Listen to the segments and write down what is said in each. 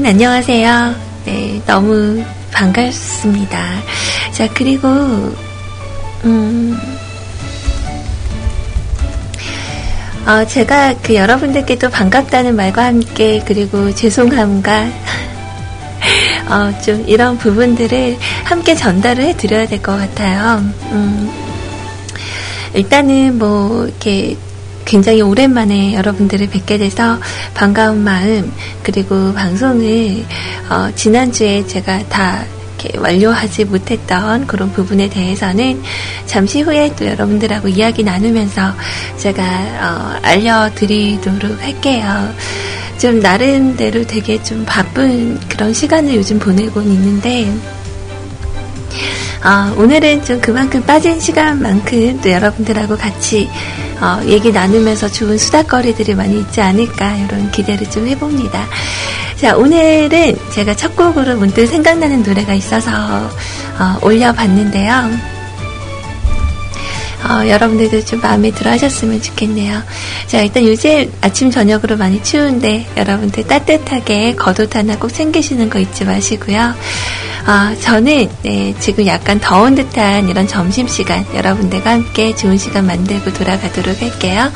여러분 안녕하세요. 네, 너무 반갑습니다. 자, 그리고 음 어, 제가 그 여러분들께도 반갑다는 말과 함께 그리고 죄송함과 어, 좀 이런 부분들을 함께 전달을 해드려야 될 것 같아요. 음, 일단은 뭐 이렇게 굉장히 오랜만에 여러분들을 뵙게 돼서 반가운 마음 그리고 방송을 어, 지난주에 제가 다 완료하지 못했던 그런 부분에 대해서는 잠시 후에 또 여러분들하고 이야기 나누면서 제가 어, 알려드리도록 할게요. 좀 나름대로 되게 좀 바쁜 그런 시간을 요즘 보내고 있는데 어, 오늘은 좀 그만큼 빠진 시간만큼 또 여러분들하고 같이 어, 얘기 나누면서 좋은 수다거리들이 많이 있지 않을까 이런 기대를 좀 해봅니다. 자, 오늘은 제가 첫 곡으로 문득 생각나는 노래가 있어서 어, 올려봤는데요. 어, 여러분들도 좀 마음에 들어 하셨으면 좋겠네요. 자, 일단 요새 아침, 저녁으로 많이 추운데 여러분들 따뜻하게 겉옷 하나 꼭 챙기시는 거 잊지 마시고요. 어, 저는 네, 지금 약간 더운 듯한 이런 점심시간 여러분들과 함께 좋은 시간 만들고 돌아가도록 할게요.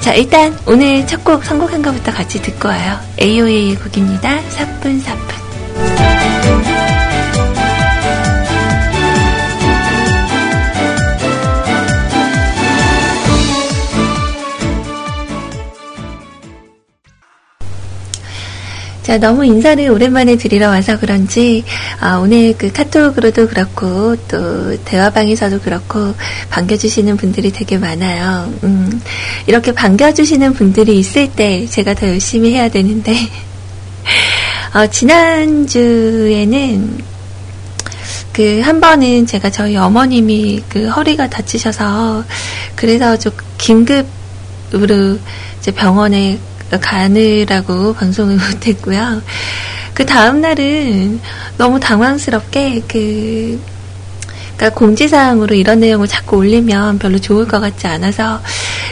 자, 일단 오늘 첫 곡 선곡한 것부터 같이 듣고 와요. AOA의 곡입니다. 사뿐사뿐. 자, 너무 인사를 오랜만에 드리러 와서 그런지, 아, 오늘 그 카톡으로도 그렇고, 또 대화방에서도 그렇고, 반겨주시는 분들이 되게 많아요. 음, 이렇게 반겨주시는 분들이 있을 때 제가 더 열심히 해야 되는데, 어, 지난주에는 그 한 번은 제가 저희 어머님이 그 허리가 다치셔서, 그래서 좀 긴급으로 이제 병원에 가느라고 방송을 못했고요. 그 다음 날은 너무 당황스럽게 그, 그러니까 공지사항으로 이런 내용을 자꾸 올리면 별로 좋을 것 같지 않아서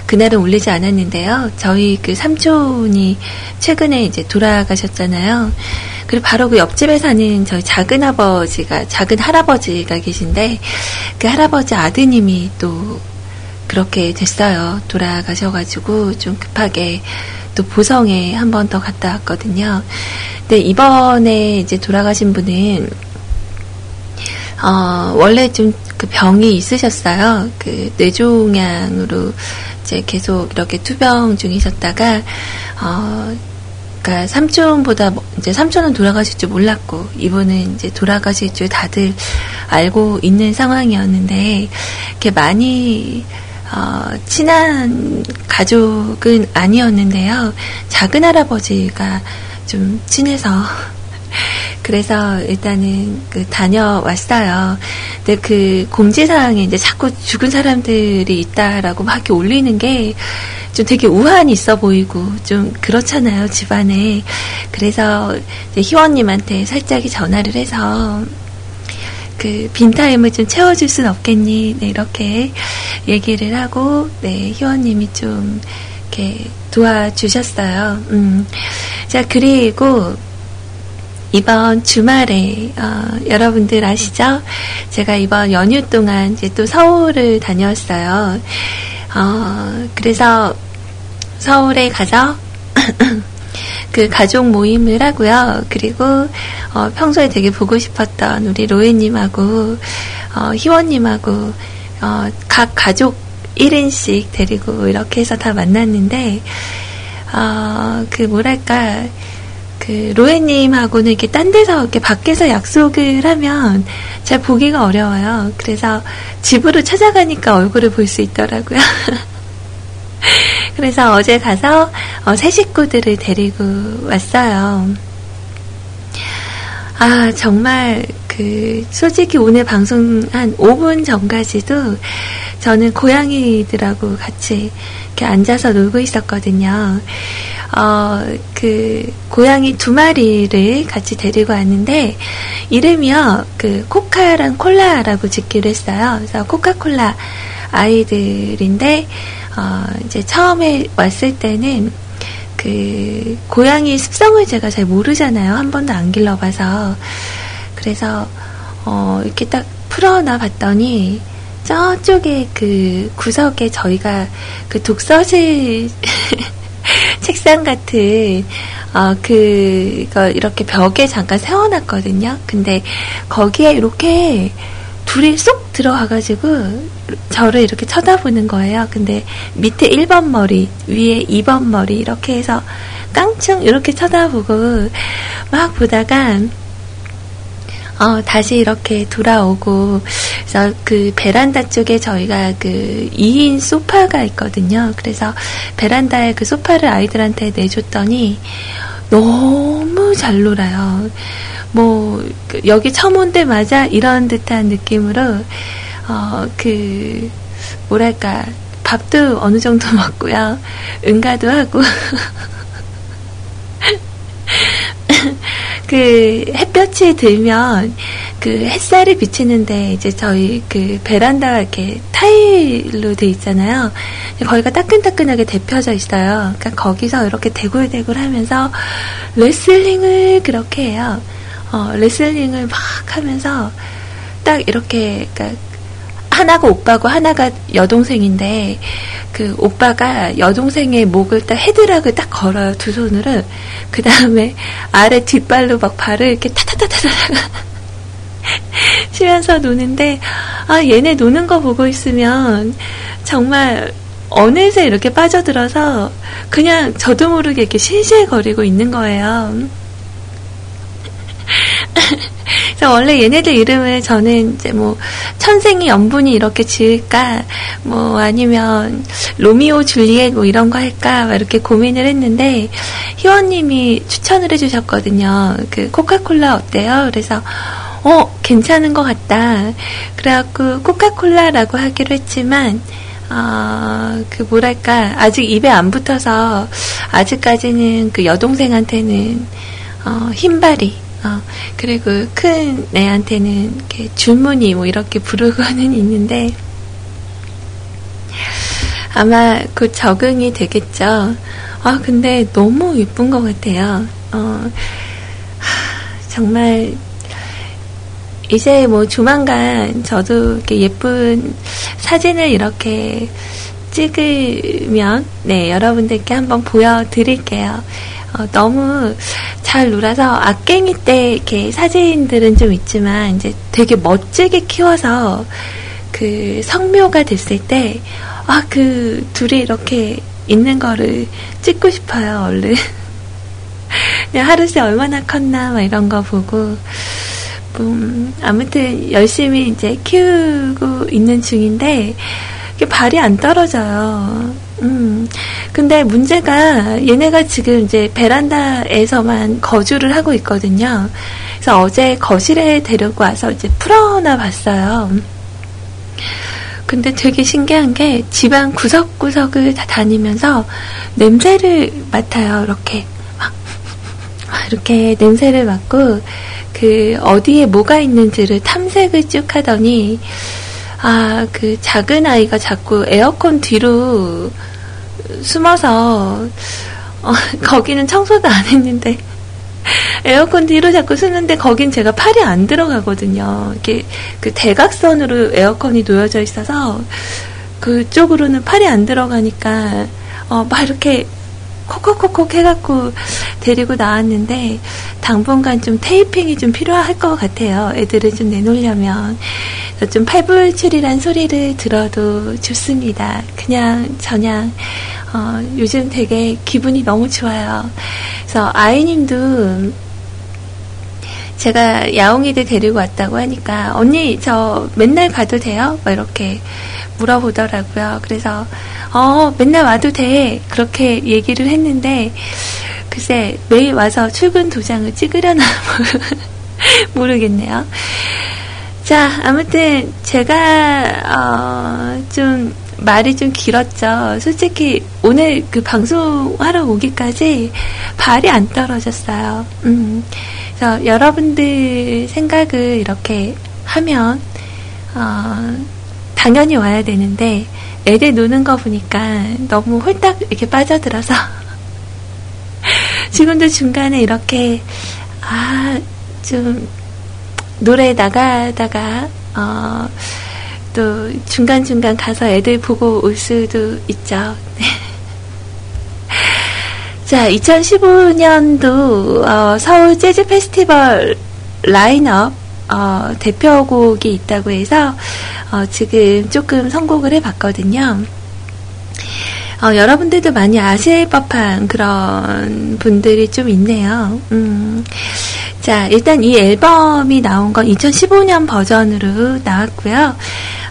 그날은 올리지 않았는데요. 저희 그 삼촌이 최근에 이제 돌아가셨잖아요. 그리고 바로 그 옆집에 사는 저희 작은 아버지가, 작은 할아버지가 계신데 그 할아버지 아드님이 또 그렇게 됐어요. 돌아가셔가지고 좀 급하게 또 보성에 한 번 더 갔다 왔거든요. 근데 이번에 이제 돌아가신 분은 어, 원래 좀 그 병이 있으셨어요. 그 뇌종양으로 이제 계속 이렇게 투병 중이셨다가 어, 그러니까 삼촌보다 뭐 이제 삼촌은 돌아가실 줄 몰랐고 이분은 이제 돌아가실 줄 다들 알고 있는 상황이었는데 이렇게 많이 어, 친한 가족은 아니었는데요. 작은 할아버지가 좀 친해서 그래서 일단은 그 다녀왔어요. 근데 그 공지사항에 이제 자꾸 죽은 사람들이 있다라고 막 이렇게 올리는 게 좀 되게 우환이 있어 보이고 좀 그렇잖아요, 집안에. 그래서 희원님한테 살짝이 전화를 해서 그 빈타임을 좀 채워줄 순 없겠니? 네, 이렇게 얘기를 하고, 네, 희원님이 좀 이렇게 도와주셨어요. 음. 자, 그리고 이번 주말에, 어, 여러분들 아시죠? 제가 이번 연휴 동안 이제 또 서울을 다녀왔어요. 어, 그래서 서울에 가서 그 가족 모임을 하고요. 그리고 어, 평소에 되게 보고 싶었던 우리 로에님하고 어, 희원님하고 어, 각 가족 1인씩 데리고 이렇게 해서 다 만났는데 어, 그 뭐랄까 그 로에님하고는 이렇게 딴 데서 이렇게 밖에서 약속을 하면 잘 보기가 어려워요. 그래서 집으로 찾아가니까 얼굴을 볼 수 있더라고요. 그래서 어제 가서 어, 새 식구들을 데리고 왔어요. 아, 정말, 그, 솔직히 오늘 방송 한 5분 전까지도 저는 고양이들하고 같이 이렇게 앉아서 놀고 있었거든요. 어, 그, 고양이 두 마리를 같이 데리고 왔는데, 이름이요, 그, 코카랑 콜라라고 짓기로 했어요. 그래서 코카콜라 아이들인데, 어, 이제 처음에 왔을 때는 그 고양이 습성을 제가 잘 모르잖아요. 한 번도 안 길러봐서 그래서 어, 이렇게 딱 풀어놔 봤더니 저쪽에 그 구석에 저희가 그 독서실 책상 같은 어 그거 이렇게 벽에 잠깐 세워놨거든요. 근데 거기에 이렇게 둘이 쏙 들어와가지고 저를 이렇게 쳐다보는 거예요. 근데 밑에 1번 머리, 위에 2번 머리 이렇게 해서 깡충 이렇게 쳐다보고 막 보다가 어, 다시 이렇게 돌아오고, 그래서 그 베란다 쪽에 저희가 그 2인 소파가 있거든요. 그래서 베란다에 그 소파를 아이들한테 내줬더니 너무 잘 놀아요. 뭐, 그 여기 처음 온 데맞아 이런 듯한 느낌으로, 어, 그, 뭐랄까, 밥도 어느 정도 먹고요. 응가도 하고. 그 햇볕이 들면 그 햇살이 비치는데 이제 저희 그 베란다 이렇게 타일로 돼 있잖아요. 거기가 따끈따끈하게 데펴져 있어요. 그러니까 거기서 이렇게 대굴대굴 하면서 레슬링을 그렇게 해요. 어, 레슬링을 막 하면서 딱 이렇게 그러니까 하나가 오빠고 하나가 여동생인데 그 오빠가 여동생의 목을 딱 헤드락을 딱 걸어요 두 손으로 그 다음에 아래 뒷발로 막 발을 이렇게 타타타타타 치면서 노는데 아 얘네 노는 거 보고 있으면 정말 어느새 이렇게 빠져들어서 그냥 저도 모르게 이렇게 실실거리고 있는 거예요. 그래서 원래 얘네들 이름을 저는 이제 뭐 천생이 연분이 이렇게 지을까 뭐 아니면 로미오 줄리엣 뭐 이런 거 할까 막 이렇게 고민을 했는데 희원님이 추천을 해주셨거든요. 그 코카콜라 어때요? 그래서 어 괜찮은 것 같다. 그래갖고 코카콜라라고 하기로 했지만 어, 그 뭐랄까 아직 입에 안 붙어서 아직까지는 그 여동생한테는 어, 흰발이 어, 그리고 큰 애한테는 이렇게 줄무늬 뭐 이렇게 부르고는 있는데 아마 곧 적응이 되겠죠. 아 근데 너무 예쁜 것 같아요. 어, 정말 이제 뭐 조만간 저도 이렇게 예쁜 사진을 이렇게 찍으면 네 여러분들께 한번 보여드릴게요. 어, 너무 잘 놀아서 악갱이 때 이렇게 사진들은 좀 있지만 이제 되게 멋지게 키워서 그 성묘가 됐을 때 아 그 둘이 이렇게 있는 거를 찍고 싶어요 얼른 하루새 얼마나 컸나 막 이런 거 보고 음, 아무튼 열심히 이제 키우고 있는 중인데 발이 안 떨어져요. 음. 근데 문제가 얘네가 지금 이제 베란다에서만 거주를 하고 있거든요. 그래서 어제 거실에 데리고 와서 이제 풀어놔 봤어요. 근데 되게 신기한 게 집안 구석구석을 다 다니면서 냄새를 맡아요. 이렇게 막 이렇게 냄새를 맡고 그 어디에 뭐가 있는지를 탐색을 쭉 하더니 아, 그 작은 아이가 자꾸 에어컨 뒤로 숨어서 어, 거기는 청소도 안 했는데 에어컨 뒤로 자꾸 숨는데 거긴 제가 팔이 안 들어가거든요. 이게 그 대각선으로 에어컨이 놓여져 있어서 그쪽으로는 팔이 안 들어가니까 어, 막 이렇게 콕콕콕콕 해갖고 데리고 나왔는데 당분간 좀 테이핑이 좀 필요할 것 같아요. 애들을 좀 내놓으려면 좀 팔불출이란 소리를 들어도 좋습니다. 그냥 저냥 어, 요즘 되게 기분이 너무 좋아요. 그래서 아이님도 제가 야옹이들 데리고 왔다고 하니까 언니 저 맨날 가도 돼요? 뭐 이렇게 물어보더라고요. 그래서 어 맨날 와도 돼 그렇게 얘기를 했는데 글쎄 매일 와서 출근 도장을 찍으려나 모르겠네요. 자 아무튼 제가 어, 좀 말이 좀 길었죠. 솔직히 오늘 그 방송하러 오기까지 발이 안 떨어졌어요. 음, 그래서 여러분들 생각을 이렇게 하면 어, 당연히 와야 되는데 애들 노는 거 보니까 너무 홀딱 이렇게 빠져들어서 지금도 중간에 이렇게, 아, 좀, 노래 나가다가, 어, 또 중간중간 가서 애들 보고 올 수도 있죠. 네. 자, 2015년도 어, 서울 재즈 페스티벌 라인업 어, 대표곡이 있다고 해서 어, 지금 조금 선곡을 해봤거든요. 어, 여러분들도 많이 아실 법한 그런 분들이 좀 있네요. 음. 자, 일단 이 앨범이 나온 건 2015년 버전으로 나왔고요.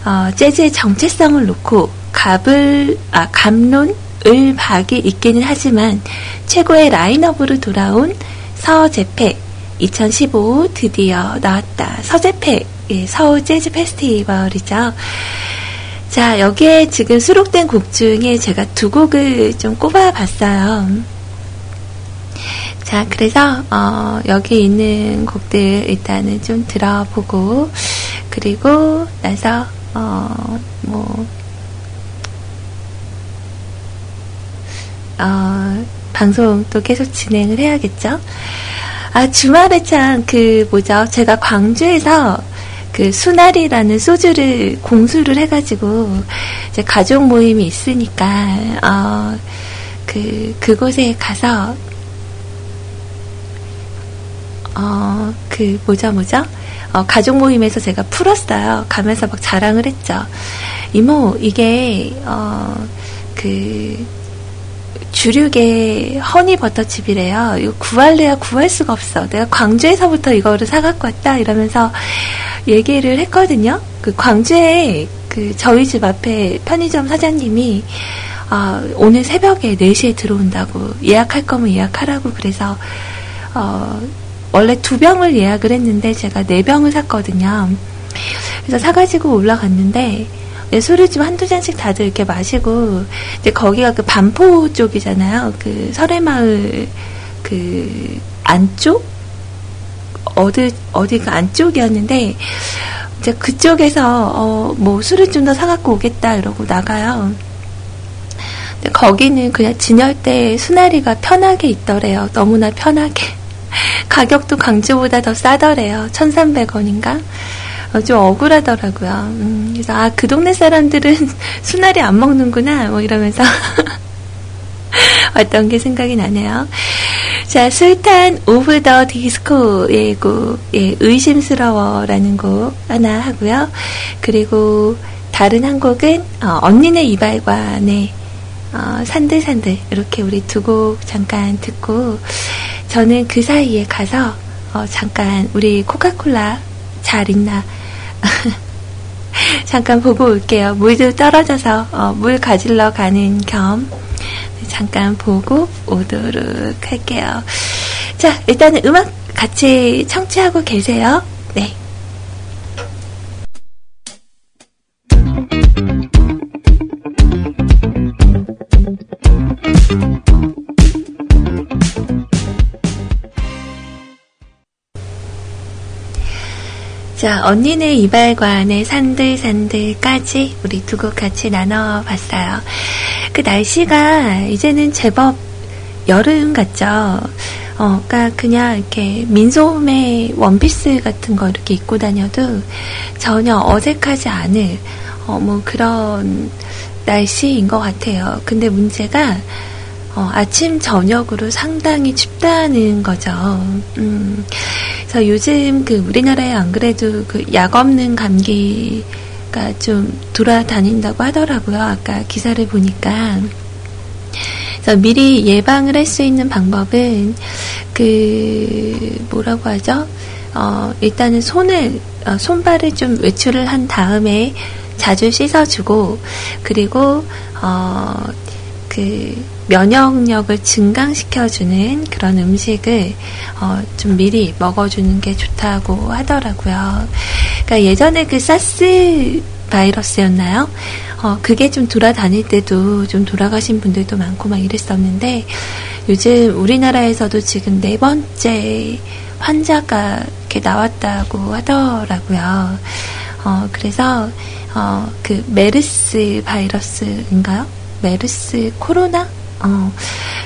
어, 재즈의 정체성을 놓고 갑을, 아, 감론, 을 박이 있기는 하지만 최고의 라인업으로 돌아온 서재패 2015 드디어 나왔다. 서재패 예, 서울 재즈 페스티벌이죠. 자, 여기에 지금 수록된 곡 중에 제가 두 곡을 좀 꼽아봤어요. 자, 그래서 어, 여기 있는 곡들 일단은 좀 들어보고 그리고 나서 어, 뭐 어, 방송 또 계속 진행을 해야겠죠. 아, 주말에 참, 그, 뭐죠. 제가 광주에서 그 수나리라는 소주를 공수를 해가지고, 이제 가족 모임이 있으니까, 어, 그, 그곳에 가서, 어, 그, 뭐죠, 뭐죠? 어, 가족 모임에서 제가 풀었어요. 가면서 막 자랑을 했죠. 이모, 이게, 어, 그, 주류계 허니버터칩이래요. 이거 구할래야 구할 수가 없어. 내가 광주에서부터 이거를 사갖고 왔다 이러면서 얘기를 했거든요. 그 광주에 그 저희 집 앞에 편의점 사장님이 어, 오늘 새벽에 4시에 들어온다고 예약할 거면 예약하라고 그래서 어, 원래 두 병을 예약을 했는데 제가 네 병을 샀거든요. 그래서 사가지고 올라갔는데 네, 술을 좀 한두 잔씩 다들 이렇게 마시고, 이제 거기가 그 반포 쪽이잖아요. 그 설해마을 그 안쪽? 어디, 어디가 안쪽이었는데, 이제 그쪽에서, 어, 뭐 술을 좀 더 사갖고 오겠다 이러고 나가요. 거기는 그냥 진열대 순하리가 편하게 있더래요. 너무나 편하게. 가격도 광주보다 더 싸더래요. 1,300원인가? 어, 좀 억울하더라고요. 음, 그래서 아 그 동네 사람들은 순하리 안 먹는구나 뭐 이러면서 어떤 게 생각이 나네요. 자, Sultan of the Disco의 곡, 예, 의심스러워라는 곡 하나 하고요. 그리고 다른 한 곡은 어, 언니네 이발관의 어, 산들산들 이렇게 우리 두 곡 잠깐 듣고 저는 그 사이에 가서 어, 잠깐 우리 코카콜라 잘 있나 잠깐 보고 올게요. 물도 떨어져서 어, 물 가질러 가는 겸 잠깐 보고 오도록 할게요. 자, 일단은 음악 같이 청취하고 계세요. 네. 자, 언니네 이발관의 산들산들까지 우리 두 곡 같이 나눠봤어요. 그 날씨가 이제는 제법 여름 같죠? 어, 그니까 그냥 이렇게 민소매 원피스 같은 거 이렇게 입고 다녀도 전혀 어색하지 않을, 어, 뭐 그런 날씨인 것 같아요. 근데 문제가 어, 아침 저녁으로 상당히 춥다는 거죠. 음, 그래서 요즘 그 우리나라에 안 그래도 그 약 없는 감기가 좀 돌아다닌다고 하더라고요. 아까 기사를 보니까. 그래서 미리 예방을 할 수 있는 방법은 그 뭐라고 하죠? 어, 일단은 손을 어, 손발을 좀 외출을 한 다음에 자주 씻어주고 그리고 어, 그 면역력을 증강시켜주는 그런 음식을 어, 좀 미리 먹어주는 게 좋다고 하더라고요. 그러니까 예전에 그 사스 바이러스였나요? 어, 그게 좀 돌아다닐 때도 좀 돌아가신 분들도 많고 막 이랬었는데 요즘 우리나라에서도 지금 네 번째 환자가 이렇게 나왔다고 하더라고요. 어, 그래서 어, 그 메르스 바이러스인가요? 메르스 코로나? 어,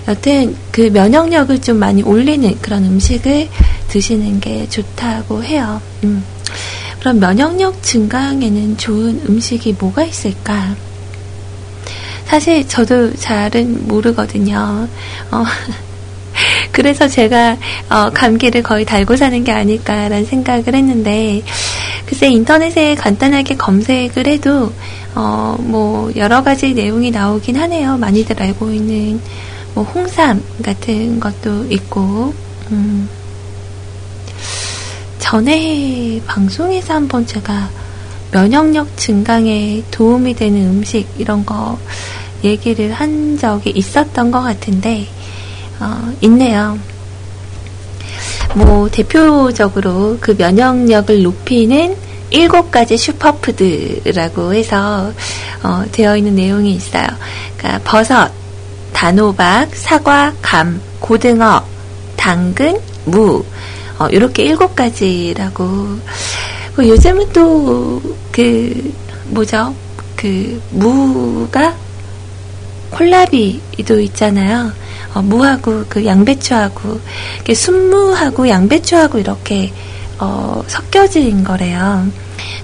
여튼 그 면역력을 좀 많이 올리는 그런 음식을 드시는 게 좋다고 해요. 음. 그럼 면역력 증강에는 좋은 음식이 뭐가 있을까? 사실 저도 잘은 모르거든요. 어, 그래서 제가 어, 감기를 거의 달고 사는 게 아닐까라는 생각을 했는데 글쎄 인터넷에 간단하게 검색을 해도 어, 뭐 여러 가지 내용이 나오긴 하네요. 많이들 알고 있는 뭐 홍삼 같은 것도 있고 음. 전에 방송에서 한번 제가 면역력 증강에 도움이 되는 음식 이런 거 얘기를 한 적이 있었던 것 같은데 어, 있네요. 뭐 대표적으로 그 면역력을 높이는 일곱 가지 슈퍼푸드라고 해서 어, 되어 있는 내용이 있어요. 그러니까 버섯, 단호박, 사과, 감, 고등어, 당근, 무 어, 이렇게 일곱 가지라고. 그 요즘은 또 그 뭐죠? 그 무가 콜라비도 있잖아요. 어, 무하고 그 양배추하고 순무하고 양배추하고 이렇게 어, 섞여진 거래요.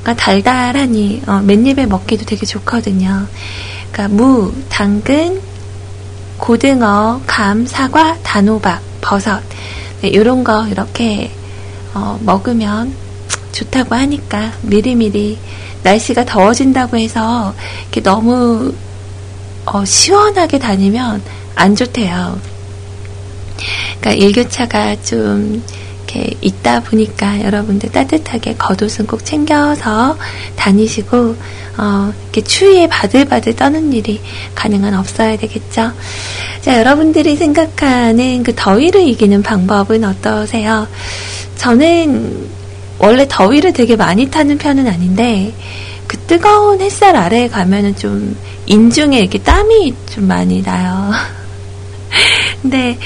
그러니까 달달하니 어, 맨입에 먹기도 되게 좋거든요. 그러니까 무, 당근, 고등어, 감, 사과, 단호박, 버섯 네, 이런 거 이렇게 어, 먹으면 좋다고 하니까 미리미리 날씨가 더워진다고 해서 이렇게 너무 어, 시원하게 다니면 안 좋대요. 그러니까 일교차가 좀 이렇게 있다 보니까 여러분들 따뜻하게 겉옷은 꼭 챙겨서 다니시고 어, 이렇게 추위에 바들바들 떠는 일이 가능한 없어야 되겠죠. 자, 여러분들이 생각하는 그 더위를 이기는 방법은 어떠세요? 저는 원래 더위를 되게 많이 타는 편은 아닌데 그 뜨거운 햇살 아래에 가면은 좀 인중에 이렇게 땀이 좀 많이 나요. 근데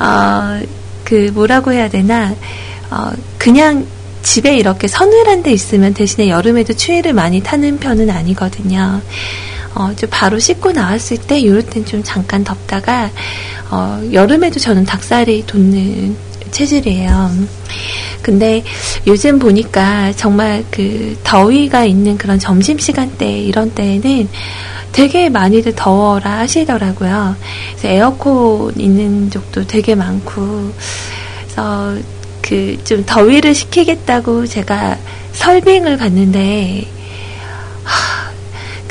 어, 그 뭐라고 해야 되나 어, 그냥 집에 이렇게 서늘한 데 있으면 대신에 여름에도 추위를 많이 타는 편은 아니거든요. 어, 좀 바로 씻고 나왔을 때, 이럴 땐 좀 잠깐 덥다가, 어, 여름에도 저는 닭살이 돋는 체질이에요. 근데 요즘 보니까 정말 그 더위가 있는 그런 점심시간대 이런 때에는 되게 많이들 더워라 하시더라고요. 그래서 에어컨 있는 쪽도 되게 많고, 그래서 그 좀 더위를 식히겠다고 제가 설빙을 갔는데, 하,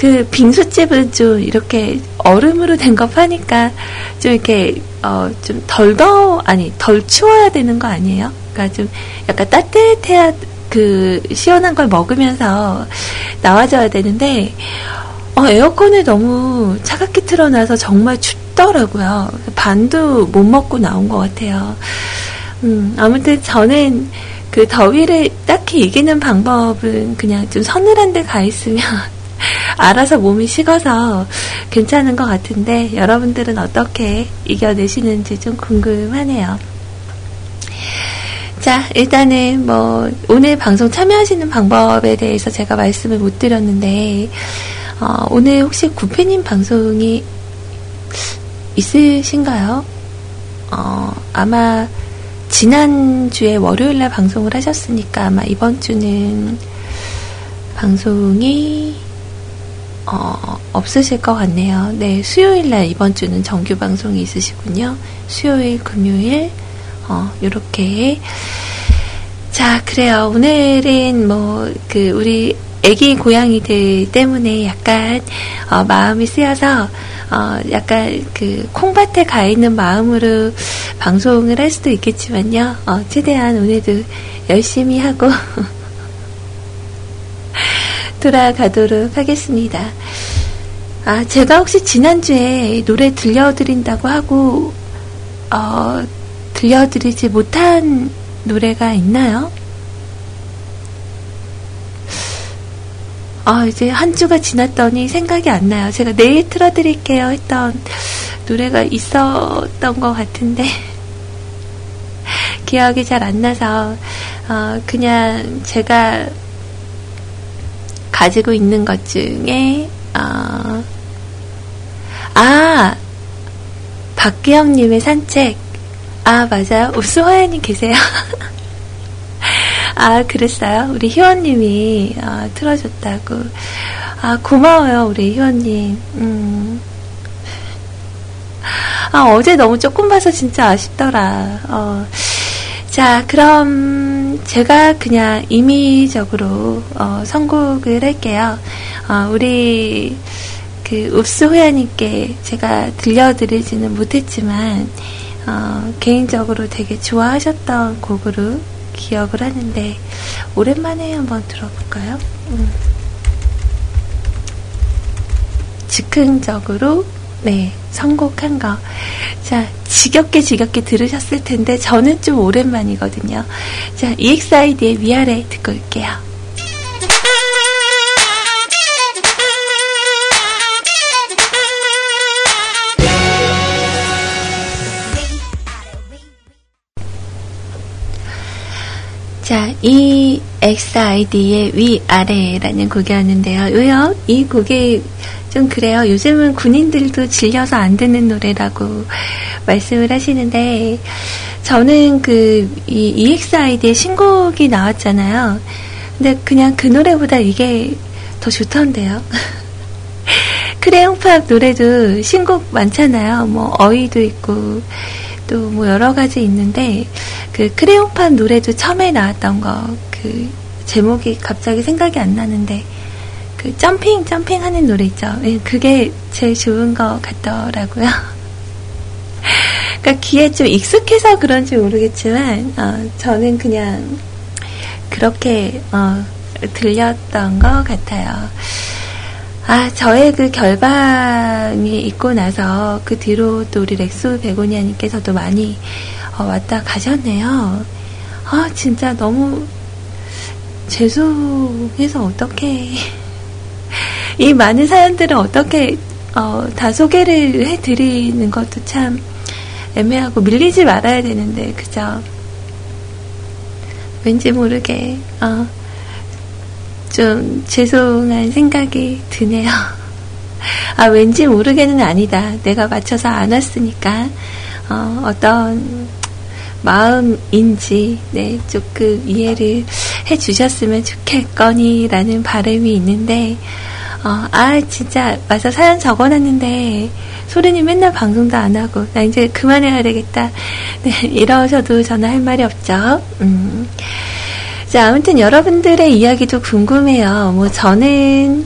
그 빙수집은 좀 이렇게 얼음으로 된 거 파니까 좀 이렇게 어 좀 덜 더워 아니 덜 추워야 되는 거 아니에요? 그러니까 좀 약간 따뜻해야 그 시원한 걸 먹으면서 나와줘야 되는데 어, 에어컨을 너무 차갑게 틀어놔서 정말 춥더라고요. 반도 못 먹고 나온 것 같아요. 음, 아무튼 저는 그 더위를 딱히 이기는 방법은 그냥 좀 서늘한 데 가 있으면 알아서 몸이 식어서 괜찮은 것 같은데 여러분들은 어떻게 이겨내시는지 좀 궁금하네요. 자, 일단은 뭐 오늘 방송 참여하시는 방법에 대해서 제가 말씀을 못 드렸는데 어, 오늘 혹시 구페님 방송이 있으신가요? 어, 아마 지난주에 월요일날 방송을 하셨으니까 아마 이번 주는 방송이 어, 없으실 것 같네요. 네, 수요일 날 이번 주는 정규 방송이 있으시군요. 수요일, 금요일, 어, 요렇게. 자, 그래요. 오늘은 뭐, 그, 우리 애기 고양이들 때문에 약간 어, 마음이 쓰여서 어, 약간 그 콩밭에 가 있는 마음으로 방송을 할 수도 있겠지만요. 어, 최대한 오늘도 열심히 하고 돌아가도록 하겠습니다. 아, 제가 혹시 지난주에 노래 들려드린다고 하고, 어, 들려드리지 못한 노래가 있나요? 아, 이제 한 주가 지났더니 생각이 안 나요. 제가 내일 틀어드릴게요 했던 노래가 있었던 것 같은데, 기억이 잘 안 나서, 어, 그냥 제가 가지고 있는 것 중에, 어, 아, 박기영님의 산책. 아, 맞아요. 읍수화연님 계세요. 아, 그랬어요? 우리 희원님이 아, 틀어줬다고. 아, 고마워요, 우리 희원님. 음. 아, 어제 너무 조금 봐서 진짜 아쉽더라. 어. 자, 그럼 제가 그냥 임의적으로 어, 선곡을 할게요. 어, 우리 그 읍수 호야님께 제가 들려드리지는 못했지만 어, 개인적으로 되게 좋아하셨던 곡으로 기억을 하는데 오랜만에 한번 들어볼까요? 음. 즉흥적으로 네, 선곡한 거. 자, 지겹게 지겹게 들으셨을 텐데, 저는 좀 오랜만이거든요. 자, EXID의 위아래 듣고 올게요. 자, 이 XID의 위아래라는 곡이었는데요. 왜요? 이 곡이 좀 그래요. 요즘은 군인들도 질려서 안 듣는 노래라고 말씀을 하시는데, 저는 그, 이 EXID의 신곡이 나왔잖아요. 근데 그냥 그 노래보다 이게 더 좋던데요. 크레용팝 노래도 신곡 많잖아요. 뭐, 어이도 있고, 또 뭐 여러 가지 있는데, 그 크레용팝 노래도 처음에 나왔던 거, 그, 제목이 갑자기 생각이 안 나는데, 그 점핑 점핑 하는 노래 있죠. 예, 그게 제일 좋은 것 같더라고요. 그러니까 귀에 좀 익숙해서 그런지 모르겠지만 어, 저는 그냥 그렇게 어, 들렸던 것 같아요. 아, 저의 그 결방이 있고 나서 그 뒤로 또 우리 렉스 베고니아님께서도 많이 어, 왔다 가셨네요. 아, 진짜 너무 죄송해서 어떻게 이 많은 사연들을 어떻게 어, 다 소개를 해드리는 것도 참 애매하고 밀리지 말아야 되는데 그죠? 왠지 모르게 어, 좀 죄송한 생각이 드네요. 아 왠지 모르게는 아니다. 내가 맞춰서 안 왔으니까 어, 어떤 마음인지 네 조금 이해를 해주셨으면 좋겠거니라는 바람이 있는데 어, 아, 진짜, 맞아, 사연 적어놨는데, 소리님 맨날 방송도 안 하고, 나 이제 그만해야 되겠다. 네, 이러셔도 저는 할 말이 없죠. 음. 자, 아무튼 여러분들의 이야기도 궁금해요. 뭐, 저는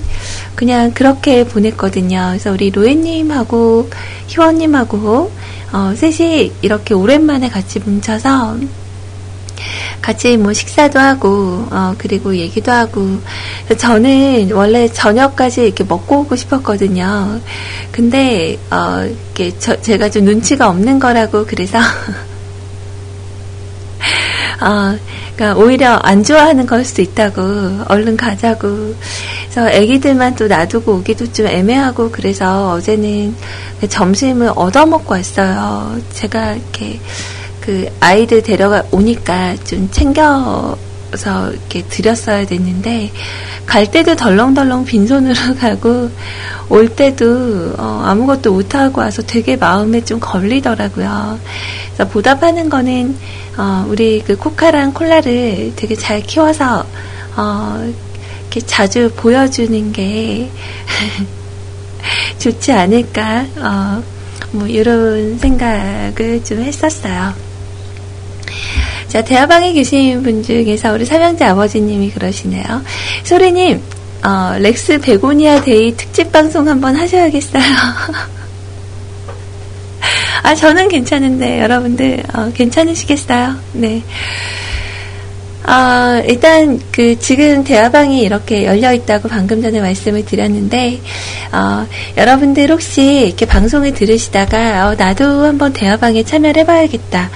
그냥 그렇게 보냈거든요. 그래서 우리 로에님하고, 희원님하고, 어, 셋이 이렇게 오랜만에 같이 뭉쳐서, 같이 뭐 식사도 하고 어 그리고 얘기도 하고 저는 원래 저녁까지 이렇게 먹고 오고 싶었거든요. 근데 어 이게 저, 제가 좀 눈치가 없는 거라고 그래서 어 그러니까 오히려 안 좋아하는 걸 수도 있다고 얼른 가자고 그래서 애기들만 또 놔두고 오기도 좀 애매하고 그래서 어제는 점심을 얻어 먹고 왔어요. 제가 이렇게 그 아이들 데려가 오니까 좀 챙겨 서 이렇게 드렸어야 됐는데 갈 때도 덜렁덜렁 빈손으로 가고 올 때도 어, 아무것도 못 하고 와서 되게 마음에 좀 걸리더라고요. 그래서 보답하는 거는 어, 우리 그 코카랑 콜라를 되게 잘 키워서 어, 이렇게 자주 보여주는 게 좋지 않을까. 어, 뭐 이런 생각을 좀 했었어요. 자, 대화방에 계신 분 중에서 우리 삼형제 아버지님이 그러시네요. 소리님, 어, 렉스 베고니아 day 특집 방송 한번 하셔야겠어요. 아, 저는 괜찮은데, 여러분들, 어, 괜찮으시겠어요? 네. 어, 일단 그 지금 대화방이 이렇게 열려 있다고 방금 전에 말씀을 드렸는데 어, 여러분들 혹시 이렇게 방송을 들으시다가 어, 나도 한번 대화방에 참여를 해봐야겠다.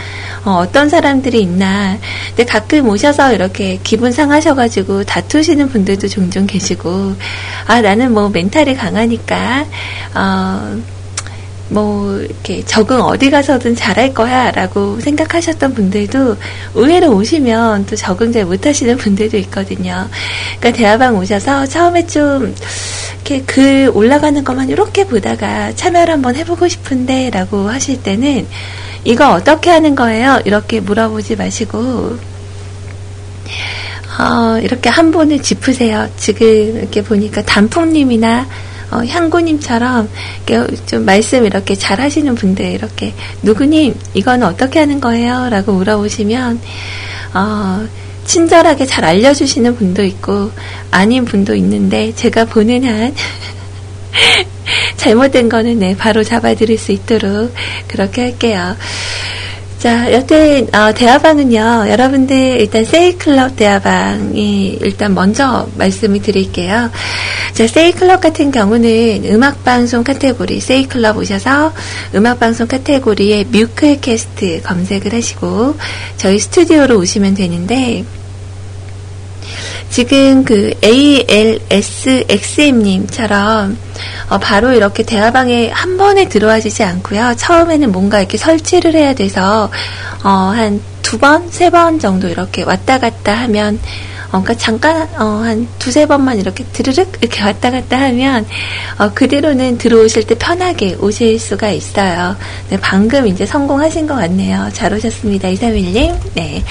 어, 떤 사람들이 있나. 근데 가끔 오셔서 이렇게 기분 상하셔가지고 다투시는 분들도 종종 계시고 아 나는 뭐 멘탈이 강하니까 어, 뭐 이렇게 적응 어디 가서든 잘할 거야라고 생각하셨던 분들도 의외로 오시면 또 적응 잘 못하시는 분들도 있거든요. 그러니까 대화방 오셔서 처음에 좀 이렇게 글 올라가는 것만 이렇게 보다가 참여를 한번 해보고 싶은데라고 하실 때는 이거 어떻게 하는 거예요? 이렇게 물어보지 마시고 어, 이렇게 한 번에 짚으세요. 지금 이렇게 보니까 단풍님이나 어, 향구님처럼 좀 말씀 이렇게 잘 하시는 분들 이렇게 누구님 이건 어떻게 하는 거예요? 라고 물어보시면 어, 친절하게 잘 알려주시는 분도 있고 아닌 분도 있는데 제가 보는 한 잘못된 거는 네 바로 잡아드릴 수 있도록 그렇게 할게요. 자, 여튼 어, 대화방은요. 여러분들 일단 세이클럽 대화방이 일단 먼저 말씀을 드릴게요. 자, 세이클럽 같은 경우는 음악방송 카테고리 세이클럽 오셔서 음악방송 카테고리에 뮤클캐스트 검색을 하시고 저희 스튜디오로 오시면 되는데 지금 그 ALSXM님처럼 어, 바로 이렇게 대화방에 한 번에 들어와지지 않고요. 처음에는 뭔가 이렇게 설치를 해야 돼서 어, 한 두 번, 세 번 정도 이렇게 왔다 갔다 하면 어, 그러니까 잠깐 어, 한 두세 번만 이렇게 드르륵 이렇게 왔다 갔다 하면 어, 그대로는 들어오실 때 편하게 오실 수가 있어요. 네, 방금 이제 성공하신 것 같네요. 잘 오셨습니다. 이사밀님. 네.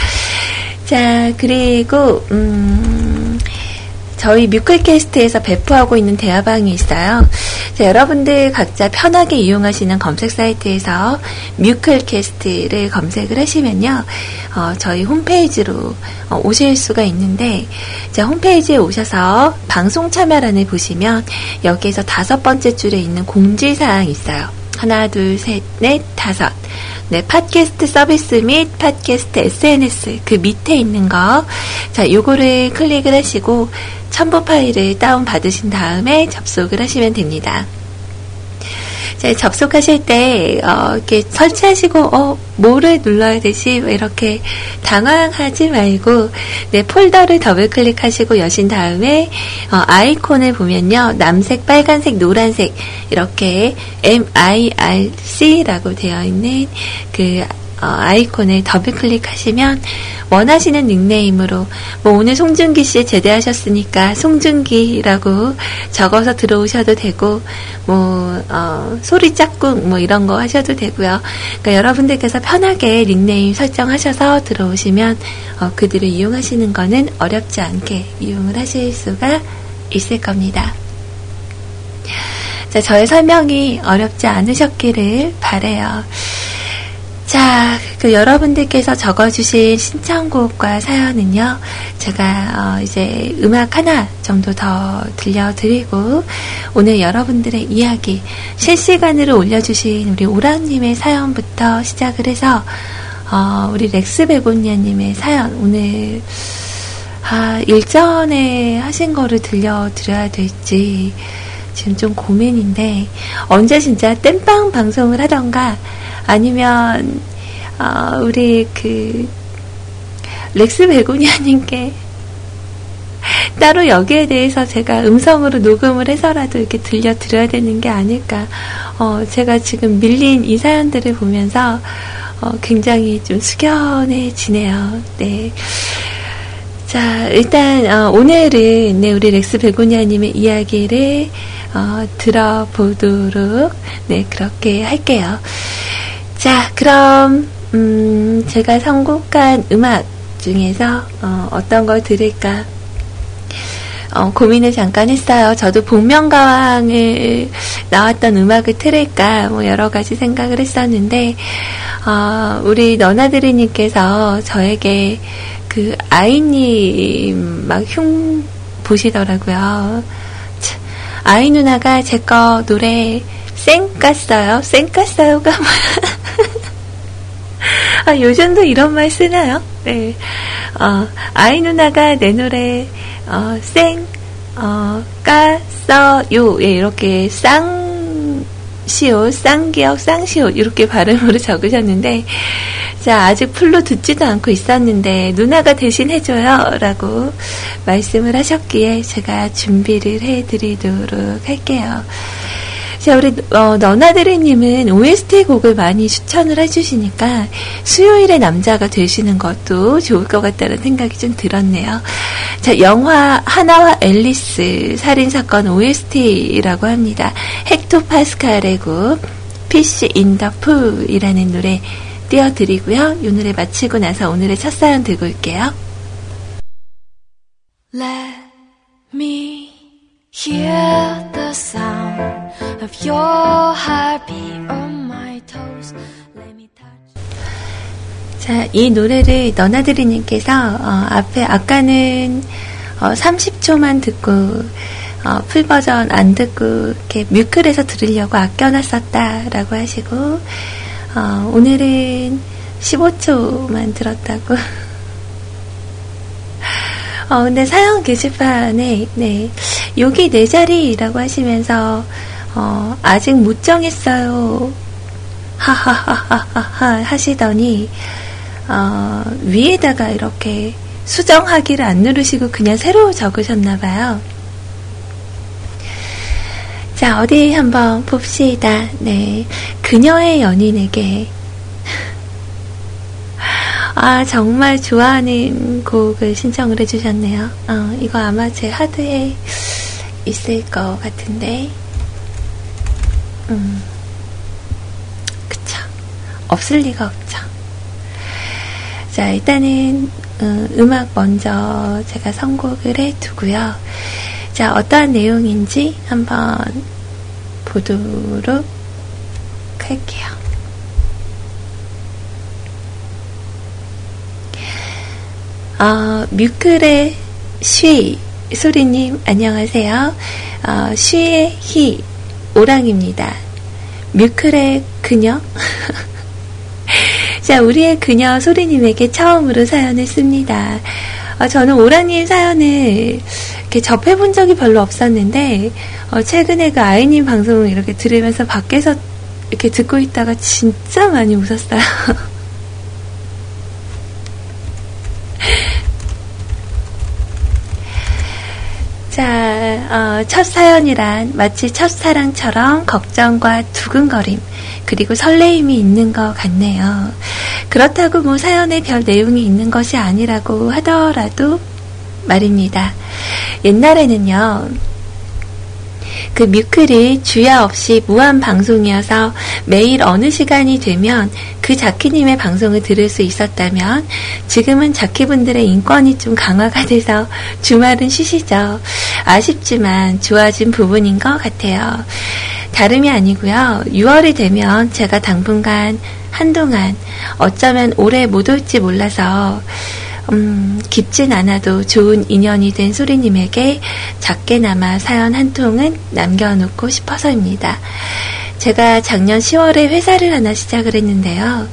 자, 그리고, 음, 저희 뮤클캐스트에서 배포하고 있는 대화방이 있어요. 자, 여러분들 각자 편하게 이용하시는 검색 사이트에서 뮤클캐스트를 검색을 하시면요. 어, 저희 홈페이지로 어, 오실 수가 있는데, 자, 홈페이지에 오셔서 방송 참여란을 보시면 여기에서 다섯 번째 줄에 있는 공지사항이 있어요. 하나, 둘, 셋, 넷, 다섯. 네, 팟캐스트 서비스 및 팟캐스트 SNS 그 밑에 있는 거. 자, 요거를 클릭을 하시고 첨부 파일을 다운 받으신 다음에 접속을 하시면 됩니다. 자, 접속하실 때, 어, 이렇게 설치하시고, 어, 뭐를 눌러야 되지? 이렇게 당황하지 말고, 네, 폴더를 더블 클릭하시고 여신 다음에, 어, 아이콘을 보면요. 남색, 빨간색, 노란색, 이렇게 mIRC라고 되어 있는 그 어, 아이콘을 더블 클릭하시면 원하시는 닉네임으로 뭐 오늘 송중기 씨 제대하셨으니까 송중기라고 적어서 들어오셔도 되고 뭐 어, 소리 짝꿍 뭐 이런 거 하셔도 되고요. 그러니까 여러분들께서 편하게 닉네임 설정하셔서 들어오시면 어, 그들을 이용하시는 거는 어렵지 않게 이용을 하실 수가 있을 겁니다. 자, 저의 설명이 어렵지 않으셨기를 바래요. 자, 그 여러분들께서 적어주신 신청곡과 사연은요, 제가 어 이제 음악 하나 정도 더 들려드리고, 오늘 여러분들의 이야기, 실시간으로 올려주신 우리 오랑님의 사연부터 시작을 해서, 어, 우리 렉스 베고니아님의 사연, 오늘, 아, 일전에 하신 거를 들려드려야 될지, 지금 좀 고민인데, 언제 진짜 땜빵 방송을 하던가, 아니면 어, 우리 그 렉스 베고니아님께 따로 여기에 대해서 제가 음성으로 녹음을 해서라도 이렇게 들려드려야 되는 게 아닐까. 어, 제가 지금 밀린 이 사연들을 보면서 어, 굉장히 좀 숙연해지네요. 네. 자, 일단 어, 오늘은 네, 우리 렉스 베고니아님의 이야기를 어, 들어보도록 네 그렇게 할게요. 자, 그럼 음, 제가 선곡한 음악 중에서 어, 떤걸 들을까 어, 고민을 잠깐 했어요. 저도 복면가왕을 나왔던 음악을 틀을까 뭐 여러 가지 생각을 했었는데 어, 우리 너나들이님께서 저에게 그 아이님 막 흉 보시더라고요. 아이 누나가 제 거 노래 쌩 깠어요. 쌩 깠어요가 뭐야? 아, 요즘도 이런 말 쓰나요? 네. 어, 아이 누나가 내 노래, 어, 쌩, 어, 까써요. 예, 이렇게 쌍, 시옷, 쌍기역, 쌍시옷, 이렇게 발음으로 적으셨는데, 자, 아직 풀로 듣지도 않고 있었는데, 누나가 대신 해줘요. 라고 말씀을 하셨기에 제가 준비를 해드리도록 할게요. 자, 우리, 어, 너나드리님은 OST 곡을 많이 추천을 해주시니까 수요일의 남자가 되시는 것도 좋을 것 같다는 생각이 좀 들었네요. 자, 영화 하나와 앨리스 살인사건 OST라고 합니다. 헥토 파스칼의 곡, Fish in the Pool이라는 노래 띄워드리고요. 이 노래 마치고 나서 오늘의 첫 사연 들고 올게요. Let me 자, 이 노래를 너나드리님께서 어, 앞에 아까는 어, 30초만 듣고 어, 풀 버전 안 듣고 이렇게 뮤클에서 들으려고 아껴놨었다라고 하시고 어, 오늘은 15초만 들었다고. 어, 근데 사연 게시판에, 네, 여기 내 자리라고 하시면서, 어, 아직 못 정했어요. 하하하하하 하시더니, 어, 위에다가 이렇게 수정하기를 안 누르시고 그냥 새로 적으셨나봐요. 자, 어디 한번 봅시다. 네. 그녀의 연인에게. 아, 정말 좋아하는 곡을 신청을 해주셨네요. 어, 이거 아마 제 하드에 있을 것 같은데. 음, 그쵸. 없을 리가 없죠. 자, 일단은, 음, 음악 먼저 제가 선곡을 해 두고요. 자, 어떠한 내용인지 한번 보도록 할게요. 어, 뮤클의 쉬 소리님 안녕하세요. 어, 쉬의 희 오랑입니다. 뮤클의 그녀 자 우리의 그녀 소리님에게 처음으로 사연을 씁니다. 어, 저는 오랑님 사연을 이렇게 접해본 적이 별로 없었는데 어, 최근에 그 아이님 방송을 이렇게 들으면서 밖에서 이렇게 듣고 있다가 진짜 많이 웃었어요. 자, 어, 첫 사연이란 마치 첫사랑처럼 걱정과 두근거림, 그리고 설레임이 있는 것 같네요. 그렇다고 뭐 사연에 별 내용이 있는 것이 아니라고 하더라도 말입니다. 옛날에는요, 그 뮤클이 주야 없이 무한 방송이어서 매일 어느 시간이 되면 그 자키님의 방송을 들을 수 있었다면 지금은 자키분들의 인권이 좀 강화가 돼서 주말은 쉬시죠. 아쉽지만 좋아진 부분인 것 같아요. 다름이 아니고요. 6월이 되면 제가 당분간 한동안 어쩌면 오래 못 올지 몰라서 음, 깊진 않아도 좋은 인연이 된 소리님에게 작게나마 사연 한 통은 남겨놓고 싶어서입니다. 제가 작년 10월에 회사를 하나 시작을 했는데요.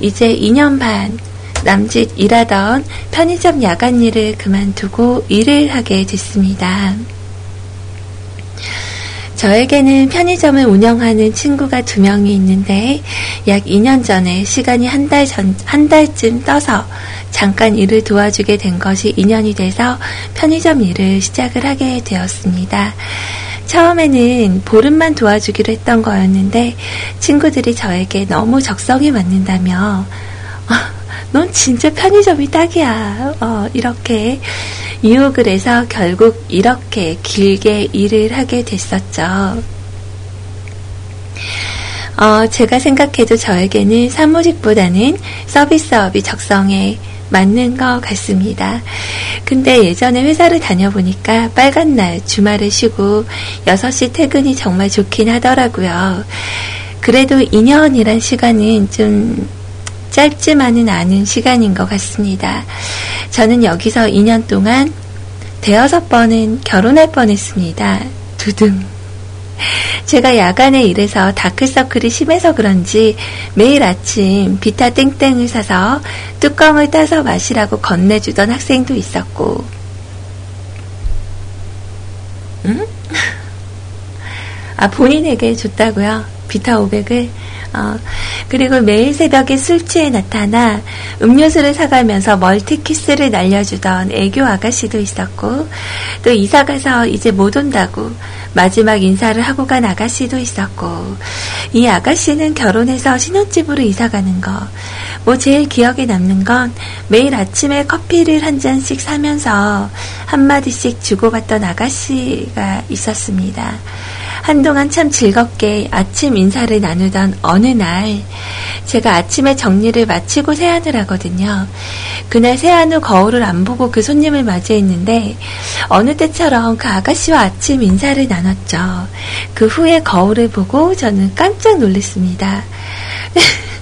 이제 2년 반 남짓 일하던 편의점 야간 일을 그만두고 일을 하게 됐습니다. 저에게는 편의점을 운영하는 친구가 두 명이 있는데 약 2년 전에 시간이 한 달 전, 한 달쯤 떠서 잠깐 일을 도와주게 된 것이 인연이 돼서 편의점 일을 시작을 하게 되었습니다. 처음에는 보름만 도와주기로 했던 거였는데 친구들이 저에게 너무 적성이 맞는다며 넌 진짜 편의점이 딱이야. 어, 이렇게 유혹을 해서 결국 이렇게 길게 일을 하게 됐었죠. 어, 제가 생각해도 저에게는 사무직보다는 서비스업이 적성에 맞는 것 같습니다. 근데 예전에 회사를 다녀보니까 빨간 날 주말을 쉬고 6시 퇴근이 정말 좋긴 하더라고요. 그래도 2년이란 시간은 좀 짧지만은 않은 시간인 것 같습니다. 저는 여기서 2년 동안 대여섯 번은 결혼할 뻔했습니다. 두둥. 제가 야간에 일해서 다크서클이 심해서 그런지 매일 아침 비타 땡땡을 사서 뚜껑을 따서 마시라고 건네주던 학생도 있었고, 응? 아, 본인에게 줬다고요? 비타 500을 어, 그리고 매일 새벽에 술 취해 나타나 음료수를 사가면서 멀티키스를 날려주던 애교 아가씨도 있었고, 또 이사가서 이제 못 온다고 마지막 인사를 하고 간 아가씨도 있었고, 이 아가씨는 결혼해서 신혼집으로 이사가는 거, 뭐 제일 기억에 남는 건 매일 아침에 커피를 한 잔씩 사면서 한마디씩 주고받던 아가씨가 있었습니다. 한동안 참 즐겁게 아침 인사를 나누던 어느 날 제가 아침에 정리를 마치고 세안을 하거든요. 그날 세안 후 거울을 안 보고 그 손님을 맞이했는데 어느 때처럼 그 아가씨와 아침 인사를 나눴죠. 그 후에 거울을 보고 저는 깜짝 놀랐습니다.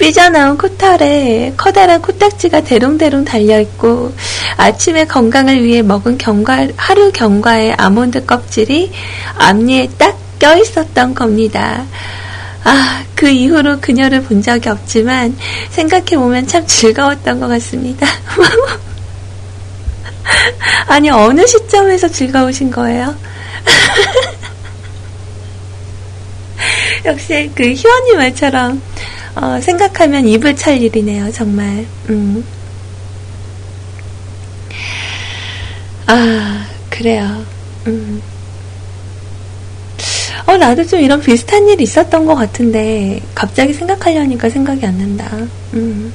삐져나온 코털에 커다란 코딱지가 대롱대롱 달려있고 아침에 건강을 위해 먹은 경과, 하루 경과의 아몬드 껍질이 앞니에 딱 껴있었던 겁니다. 아, 그 이후로 그녀를 본 적이 없지만 생각해보면 참 즐거웠던 것 같습니다. 아니, 어느 시점에서 즐거우신 거예요? 역시 그 희원이 말처럼 어, 생각하면 입을 찰 일이네요, 정말. 음. 아, 그래요. 음. 어, 나도 좀 이런 비슷한 일이 있었던 것 같은데, 갑자기 생각하려니까 생각이 안 난다. 음.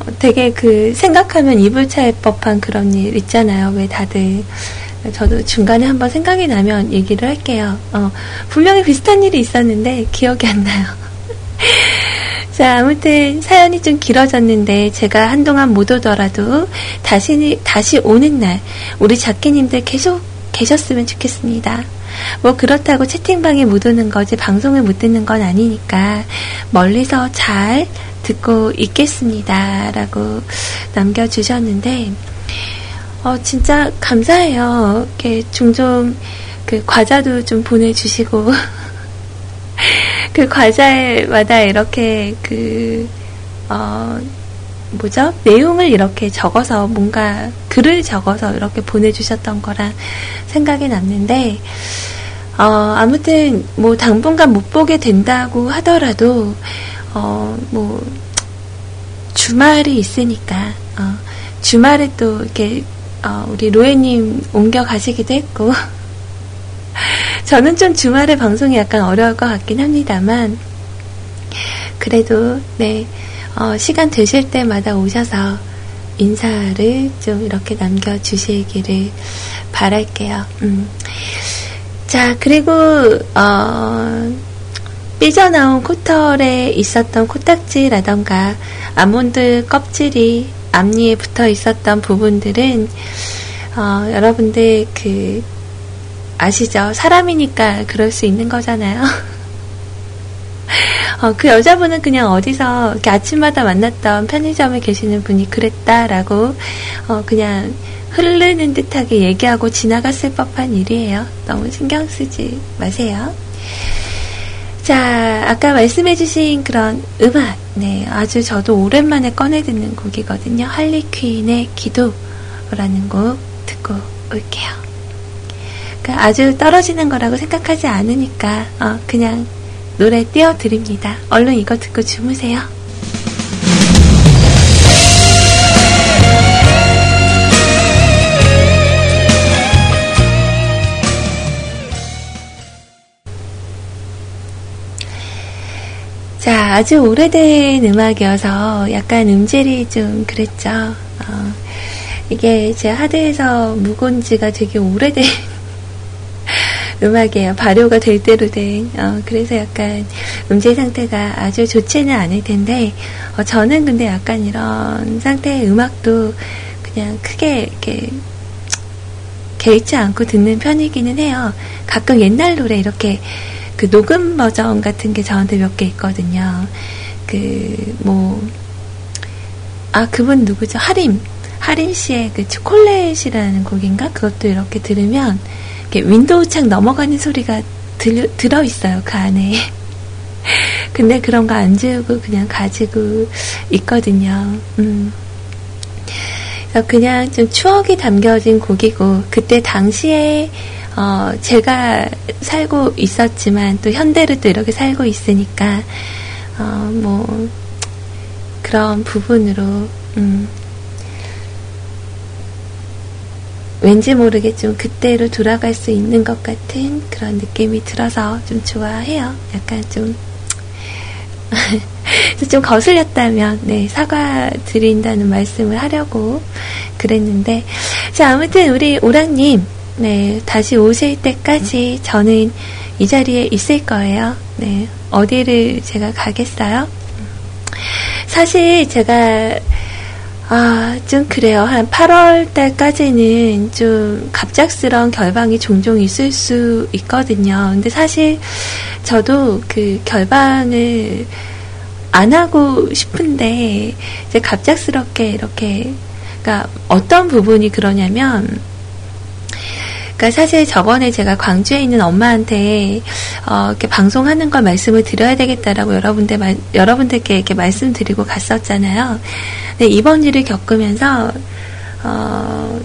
어, 되게 그, 생각하면 입을 찰 법한 그런 일 있잖아요. 왜 다들 저도 중간에 한번 생각이 나면 얘기를 할게요. 어, 분명히 비슷한 일이 있었는데 기억이 안 나요. 자, 아무튼 사연이 좀 길어졌는데 제가 한동안 못 오더라도 다시 다시 오는 날 우리 작기님들 계속 계셨으면 좋겠습니다. 뭐 그렇다고 채팅방에 못 오는 거지 방송을 못 듣는 건 아니니까 멀리서 잘 듣고 있겠습니다 라고 남겨주셨는데 어, 진짜 감사해요. 이렇게 종종 그 과자도 좀 보내주시고, 그 과자마다 이렇게 그, 어, 뭐죠? 내용을 이렇게 적어서 뭔가 글을 적어서 이렇게 보내주셨던 거랑 생각이 났는데, 어, 아무튼 뭐 당분간 못 보게 된다고 하더라도, 어, 뭐, 주말이 있으니까, 어, 주말에 또 이렇게 어, 우리 로에님 옮겨 가시기도 했고, 저는 좀 주말에 방송이 약간 어려울 것 같긴 합니다만, 그래도, 네, 어, 시간 되실 때마다 오셔서 인사를 좀 이렇게 남겨주시기를 바랄게요. 음. 자, 그리고, 어, 삐져나온 코털에 있었던 코딱지라던가 아몬드 껍질이 앞니에 붙어 있었던 부분들은 어, 여러분들 그 아시죠? 사람이니까 그럴 수 있는 거잖아요. 어, 그 여자분은 그냥 어디서 아침마다 만났던 편의점에 계시는 분이 그랬다라고 어, 그냥 흐르는 듯하게 얘기하고 지나갔을 법한 일이에요. 너무 신경 쓰지 마세요. 자, 아까 말씀해주신 그런 음악, 네, 아주 저도 오랜만에 꺼내 듣는 곡이거든요. 할리퀸의 기도라는 곡 듣고 올게요. 그러니까 아주 떨어지는 거라고 생각하지 않으니까, 어, 그냥 노래 띄워드립니다. 얼른 이거 듣고 주무세요. 아주 오래된 음악이어서 약간 음질이 좀 그랬죠. 어, 이게 제 하드에서 묵은 지가 되게 오래된 음악이에요. 발효가 될 대로 된. 어, 그래서 약간 음질 상태가 아주 좋지는 않을 텐데, 어, 저는 근데 약간 이런 상태의 음악도 그냥 크게 이렇게 개의치 않고 듣는 편이기는 해요. 가끔 옛날 노래 이렇게 그 녹음 버전 같은 게 저한테 몇 개 있거든요. 그, 뭐, 아, 그분 누구죠? 하림. 하림 씨의 그 초콜릿이라는 곡인가? 그것도 이렇게 들으면, 이렇게 윈도우 창 넘어가는 소리가 들, 들어있어요, 그 안에. 근데 그런 거 안 지우고 그냥 가지고 있거든요. 음. 그래서 그냥 좀 추억이 담겨진 곡이고, 그때 당시에 어, 제가 살고 있었지만 또 현대를 또 이렇게 살고 있으니까, 어, 뭐, 그런 부분으로, 음, 왠지 모르게 좀 그때로 돌아갈 수 있는 것 같은 그런 느낌이 들어서 좀 좋아해요. 약간 좀, 좀 거슬렸다면, 네, 사과드린다는 말씀을 하려고 그랬는데, 자, 아무튼 우리 오랑님, 네, 다시 오실 때까지 저는 이 자리에 있을 거예요. 네, 어디를 제가 가겠어요? 사실 제가 아, 좀 그래요. 한 8월 달까지는 좀 갑작스러운 결방이 종종 있을 수 있거든요. 근데 사실 저도 그 결방을 안 하고 싶은데 이제 갑작스럽게 이렇게 그러니까 어떤 부분이 그러냐면 그러니까 사실 저번에 제가 광주에 있는 엄마한테 어, 이렇게 방송하는 걸 말씀을 드려야 되겠다라고 여러분들 말, 여러분들께 이렇게 말씀드리고 갔었잖아요. 근데 이번 일을 겪으면서 어,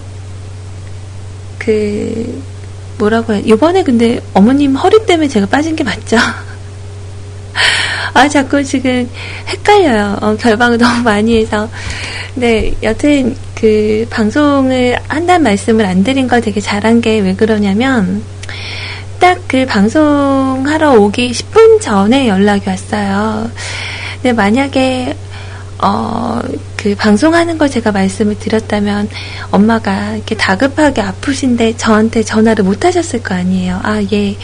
그 뭐라고 해? 이번에 근데 어머님 허리 때문에 제가 빠진 게 맞죠? 아, 자꾸 지금 헷갈려요. 어, 결방을 너무 많이 해서. 네, 여튼 그 방송을 한다는 말씀을 안 드린 걸 되게 잘한 게 왜 그러냐면 딱 그 방송하러 오기 10분 전에 연락이 왔어요. 근데 만약에 어, 그 방송하는 걸 제가 말씀을 드렸다면 엄마가 이렇게 다급하게 아프신데 저한테 전화를 못 하셨을 거 아니에요. 아, 얘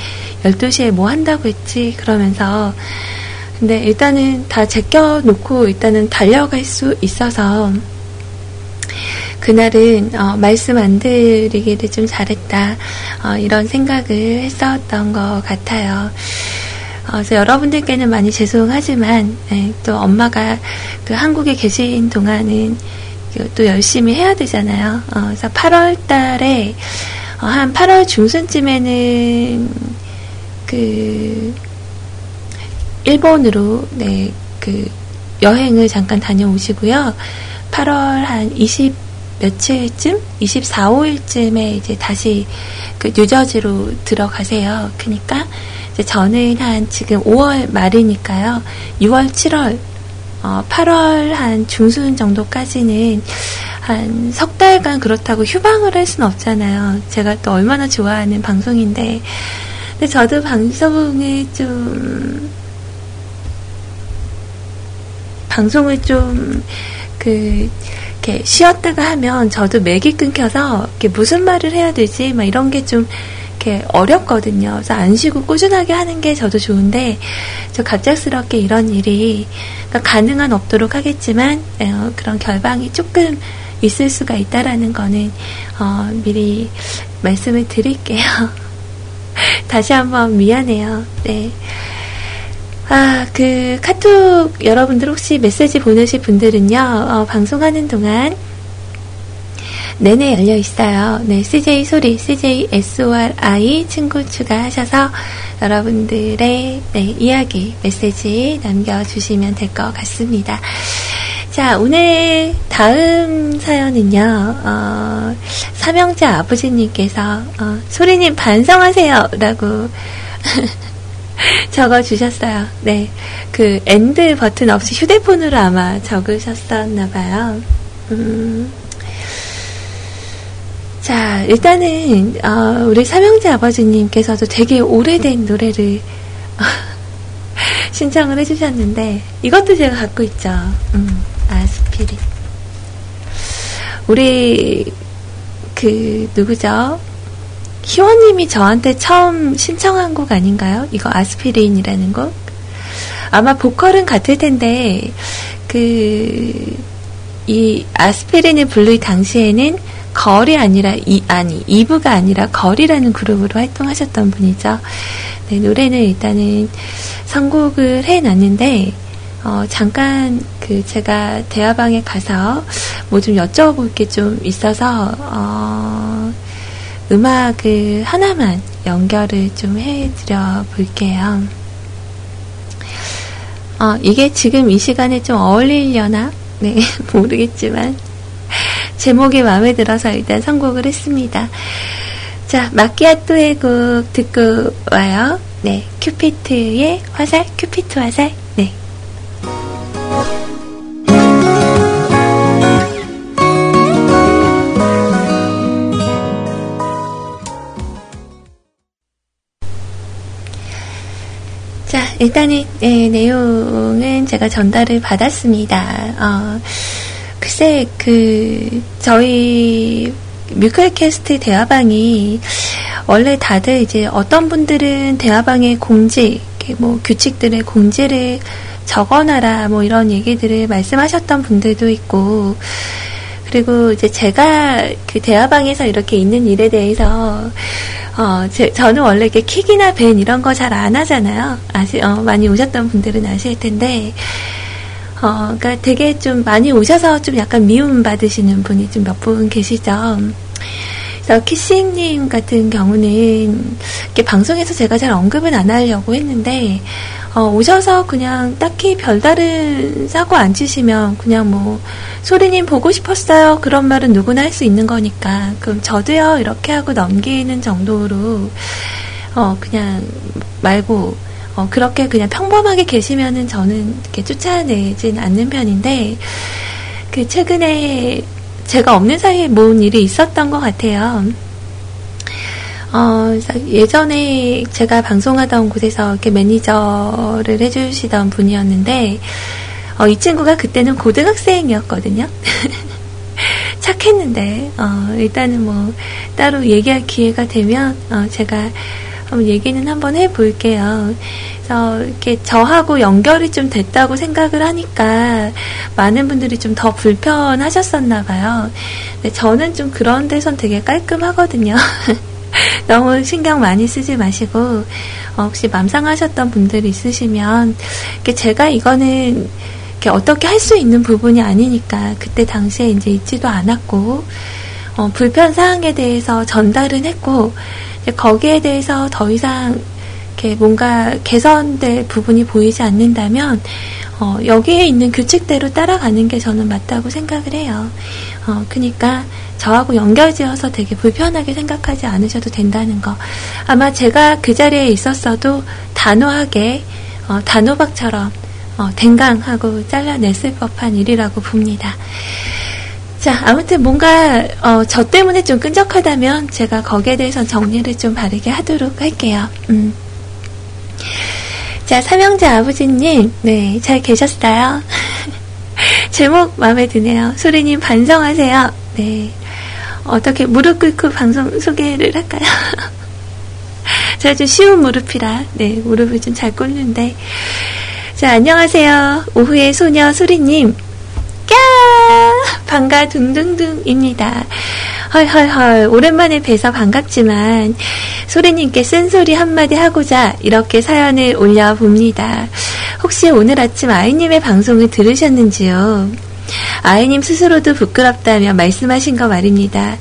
12시에 뭐 한다고 했지? 그러면서. 근데 일단은 다 제껴놓고 일단은 달려갈 수 있어서 그날은 어, 말씀 안 드리기를 좀 잘했다 어, 이런 생각을 했었던 것 같아요. 어, 그래서 여러분들께는 많이 죄송하지만 네, 또 엄마가 그 한국에 계신 동안은 또 열심히 해야 되잖아요. 어, 그래서 8월-달에 어, 한 8월 중순쯤에는 그 일본으로 네 그 여행을 잠깐 다녀오시고요. 8월 한 20, 며칠쯤? 24, 5일쯤에 이제 다시 그 뉴저지로 들어가세요. 그니까 이제 저는 한 지금 5월 말이니까요. 6월, 7월, 어, 8월 한 중순 정도까지는 한 석 달간 그렇다고 휴방을 할 수는 없잖아요. 제가 또 얼마나 좋아하는 방송인데. 근데 저도 방송을 좀, 방송을 좀, 그, 이렇게 쉬었다가 하면 저도 맥이 끊겨서 이렇게 무슨 말을 해야 되지? 막 이런 게 좀 이렇게 어렵거든요. 그래서 안 쉬고 꾸준하게 하는 게 저도 좋은데 저 갑작스럽게 이런 일이 그러니까 가능한 없도록 하겠지만 어, 그런 결방이 조금 있을 수가 있다라는 거는 어, 미리 말씀을 드릴게요. 다시 한번 미안해요. 네. 아, 그 카톡 여러분들 혹시 메시지 보내실 분들은요, 어, 방송하는 동안 내내 열려 있어요. 네, CJ 소리, CJ SORI 친구 추가하셔서 여러분들의 네, 이야기, 메시지 남겨주시면 될 것 같습니다. 자, 오늘 다음 사연은요, 어, 삼형제 아버지님께서, 어, 소리님 반성하세요! 라고 적어 주셨어요. 네. 그 엔드 버튼 없이 휴대폰으로 아마 적으셨었나 봐요. 음. 자, 일단은 어, 우리 삼형제 아버지님께서도 되게 오래된 노래를 신청을 해주셨는데 이것도 제가 갖고 있죠. 음, 아스피린. 우리 그 누구죠? 희원님이 저한테 처음 신청한 곡 아닌가요? 이거 아스피린이라는 곡? 아마 보컬은 같을 텐데, 그, 이 아스피린을 부를 당시에는 걸이 아니라, 이, 아니, 이브가 아니라 걸이라는 그룹으로 활동하셨던 분이죠. 네, 노래는 일단은 선곡을 해 놨는데, 어, 잠깐 그 제가 대화방에 가서 뭐 좀 여쭤볼 게 좀 있어서, 어, 음악을 하나만 연결을 좀 해드려 볼게요. 어, 이게 지금 이 시간에 좀 어울리려나? 네, 모르겠지만. 제목이 마음에 들어서 일단 선곡을 했습니다. 자, 마키아토의 곡 듣고 와요. 네, 큐피트의 화살, 큐피트 화살. 일단은 네, 내용은 제가 전달을 받았습니다. 어, 글쎄, 그 저희 뮤클캐스트 대화방이 원래 다들 이제 어떤 분들은 대화방의 공지, 뭐 규칙들의 공지를 적어놔라 뭐 이런 얘기들을 말씀하셨던 분들도 있고 그리고 이제 제가 그 대화방에서 이렇게 있는 일에 대해서 어, 제, 저는 원래 이렇게 킥이나 벤 이런 거 잘 안 하잖아요. 아시, 어, 많이 오셨던 분들은 아실 텐데, 어, 그러니까 되게 좀 많이 오셔서 좀 약간 미움 받으시는 분이 좀 몇 분 계시죠. 그래서 키싱님 같은 경우는 이렇게 방송에서 제가 잘 언급은 안 하려고 했는데 어, 오셔서 그냥 딱히 별다른 사고 안 치시면 그냥 뭐 소리님 보고 싶었어요 그런 말은 누구나 할 수 있는 거니까 그럼 저도요 이렇게 하고 넘기는 정도로 어 그냥 말고 어, 그렇게 그냥 평범하게 계시면은 저는 이렇게 쫓아내진 않는 편인데 그 최근에 제가 없는 사이에 뭔 일이 있었던 것 같아요. 어, 예전에 제가 방송하던 곳에서 이렇게 매니저를 해주시던 분이었는데, 어, 이 친구가 그때는 고등학생이었거든요. 착했는데, 어, 일단은 뭐, 따로 얘기할 기회가 되면, 어, 제가 한번 얘기는 한번 해볼게요. 그래서 이렇게 저하고 연결이 좀 됐다고 생각을 하니까 많은 분들이 좀 더 불편하셨었나 봐요. 근데 저는 좀 그런 데선 되게 깔끔하거든요. 너무 신경 많이 쓰지 마시고 어, 혹시 맘 상하셨던 분들 있으시면 제가 이거는 어떻게 할 수 있는 부분이 아니니까 그때 당시에 이제 있지도 않았고 어, 불편 사항에 대해서 전달은 했고 거기에 대해서 더 이상 이렇게 뭔가 개선될 부분이 보이지 않는다면 어, 여기에 있는 규칙대로 따라가는 게 저는 맞다고 생각을 해요. 어, 그러니까 저하고 연결지어서 되게 불편하게 생각하지 않으셔도 된다는 거. 아마 제가 그 자리에 있었어도 단호하게 어, 단호박처럼 어, 댕강하고 잘라냈을 법한 일이라고 봅니다. 자, 아무튼 뭔가 어, 저 때문에 좀 끈적하다면 제가 거기에 대해서 정리를 좀 바르게 하도록 할게요. 음. 자, 삼형제 아버지님, 네, 잘 계셨어요? 제목 마음에 드네요. 소리님 반성하세요. 네. 어떻게 무릎 꿇고 방송 소개를 할까요? 제가 좀 쉬운 무릎이라, 네, 무릎을 좀 잘 꿇는데. 자, 안녕하세요. 오후의 소녀 소리님. 까! 반가 둥둥둥입니다. 헐헐헐, 오랜만에 뵈서 반갑지만, 소리님께 쓴소리 한마디 하고자 이렇게 사연을 올려봅니다. 혹시 오늘 아침 아이님의 방송을 들으셨는지요? 아이님 스스로도 부끄럽다며 말씀하신 거 말입니다.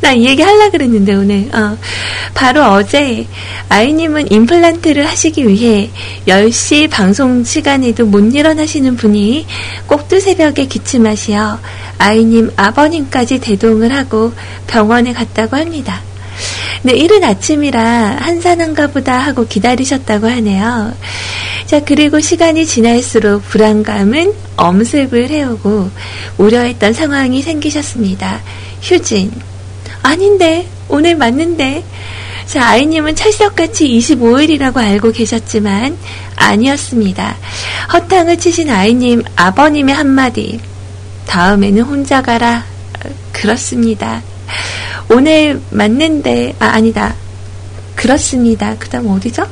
나 이 얘기 하려 그랬는데 오늘 어, 바로 어제 아이님은 임플란트를 하시기 위해 10시 방송 시간에도 못 일어나시는 분이 꼭두 새벽에 기침하시어 아이님 아버님까지 대동을 하고 병원에 갔다고 합니다. 네, 이른 아침이라 한산한가 보다 하고 기다리셨다고 하네요. 자, 그리고 시간이 지날수록 불안감은 엄습을 해오고 우려했던 상황이 생기셨습니다. 휴진. 아닌데, 오늘 맞는데. 자, 아이님은 찰석같이 25일이라고 알고 계셨지만 아니었습니다. 허탕을 치신 아이님 아버님의 한마디. 다음에는 혼자 가라. 그렇습니다. 오늘 맞는데, 아, 아니다. 그렇습니다. 그 다음 어디죠?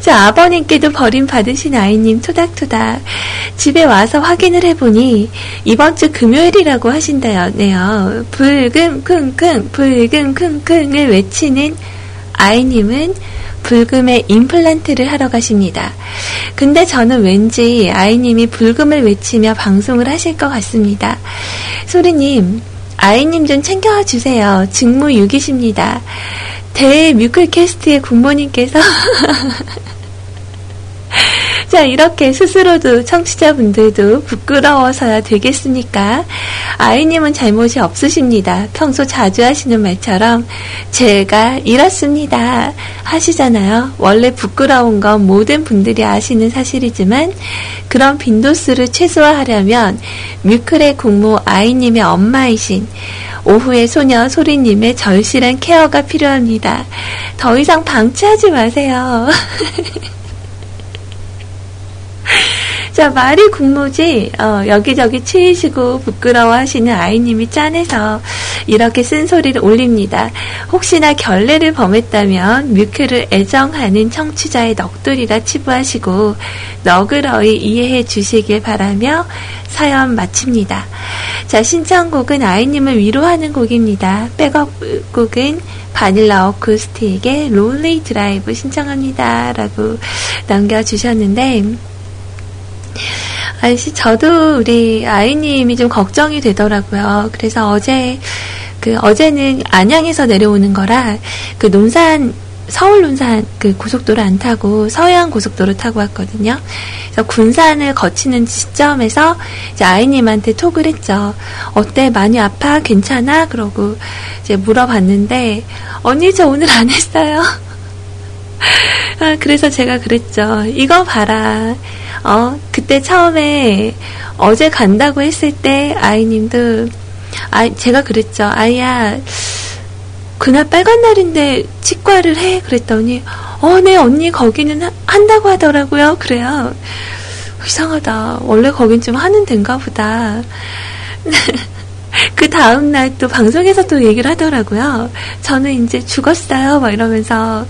자, 아버님께도 버림받으신 아이님 토닥토닥. 집에 와서 확인을 해보니, 이번 주 금요일이라고 하신다네요. 불금, 킁킁, 불금, 킁킁을 외치는 아이님은 불금에 임플란트를 하러 가십니다. 근데 저는 왠지 아이님이 불금을 외치며 방송을 하실 것 같습니다. 소리님, 아이님 좀 챙겨와 주세요. 직무유기십니다. 대 뮤클캐스트의 국모님께서 자, 이렇게 스스로도 청취자분들도 부끄러워서야 되겠습니까? 아이님은 잘못이 없으십니다. 평소 자주 하시는 말처럼 제가 이렇습니다. 하시잖아요. 원래 부끄러운 건 모든 분들이 아시는 사실이지만 그런 빈도수를 최소화하려면 뮤클의 국모 아이님의 엄마이신 오후의 소녀 소리님의 절실한 케어가 필요합니다. 더 이상 방치하지 마세요. 자, 말이 국무지, 어, 여기저기 치이시고 부끄러워하시는 아이님이 짠해서 이렇게 쓴소리를 올립니다. 혹시나 결례를 범했다면 뮤클을 애정하는 청취자의 넋두리라 치부하시고 너그러이 이해해 주시길 바라며 사연 마칩니다. 자, 신청곡은 아이님을 위로하는 곡입니다. 백업곡은 바닐라 어쿠스틱의 Lonely Drive 신청합니다. 라고 남겨주셨는데, 아저씨, 저도 우리 아이님이 좀 걱정이 되더라고요. 그래서 어제, 그, 어제는 안양에서 내려오는 거라, 그 논산, 서울 논산 그 고속도로 안 타고 서해안 고속도로 타고 왔거든요. 그래서 군산을 거치는 시점에서 이제 아이님한테 톡을 했죠. 어때? 많이 아파? 괜찮아? 그러고 이제 물어봤는데, 언니 저 오늘 안 했어요. 아, 그래서 제가 그랬죠. 이거 봐라. 어, 그때 처음에 어제 간다고 했을 때 아이님도 아, 제가 그랬죠. 아이야, 그날 빨간 날인데 치과를 해 그랬더니 어, 네 언니 거기는 하, 한다고 하더라고요. 그래요. 이상하다. 원래 거긴 좀 하는 데인가 보다. 그 다음날 또 방송에서 또 얘기를 하더라고요. 저는 이제 죽었어요. 막 이러면서.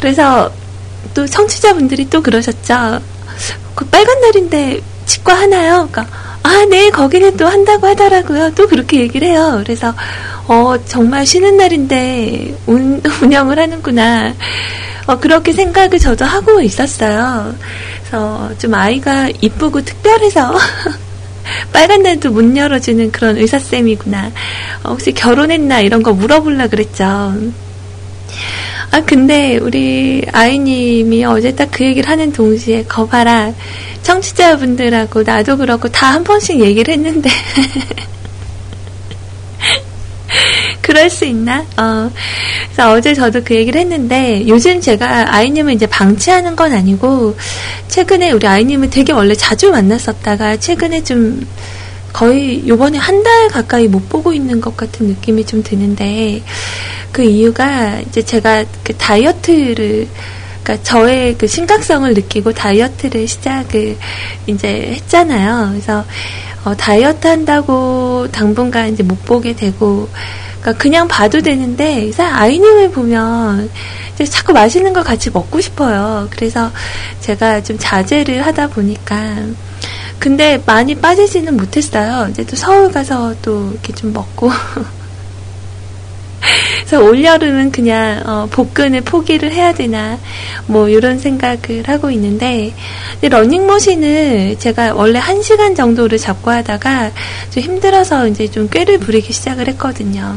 그래서 또 청취자분들이 또 그러셨죠. 그 빨간 날인데 치과 하나요? 그러니까 아, 네, 거기는 또 한다고 하더라고요. 또 그렇게 얘기를 해요. 그래서, 어, 정말 쉬는 날인데 운, 운영을 하는구나. 어, 그렇게 생각을 저도 하고 있었어요. 그래서 좀 아이가 이쁘고 특별해서 빨간 날도 문 열어주는 그런 의사쌤이구나. 어, 혹시 결혼했나 이런 거 물어볼라 그랬죠. 아, 근데 우리 아이님이 어제 딱 그 얘기를 하는 동시에 거봐라. 청취자분들하고 나도 그렇고 다 한 번씩 얘기를 했는데. 그럴 수 있나? 어. 그래서 어제 저도 그 얘기를 했는데, 요즘 제가 아이님을 이제 방치하는 건 아니고, 최근에 우리 아이님을 되게 원래 자주 만났었다가, 최근에 좀 거의 요번에 한 달 가까이 못 보고 있는 것 같은 느낌이 좀 드는데, 그 이유가 이제 제가 그 다이어트를 그러니까 저의 그 심각성을 느끼고 다이어트를 시작을 이제 했잖아요. 그래서 어, 다이어트 한다고 당분간 이제 못 보게 되고, 그러니까 그냥 봐도 되는데, 아이님을 보면 자꾸 맛있는 걸 같이 먹고 싶어요. 그래서 제가 좀 자제를 하다 보니까, 근데 많이 빠지지는 못했어요. 이제 또 서울 가서 또 이렇게 좀 먹고. 그래서 올여름은 그냥 어, 복근을 포기를 해야 되나 뭐 이런 생각을 하고 있는데 러닝머신을 제가 원래 1시간 정도를 잡고 하다가 좀 힘들어서 이제 좀 꾀를 부리기 시작을 했거든요.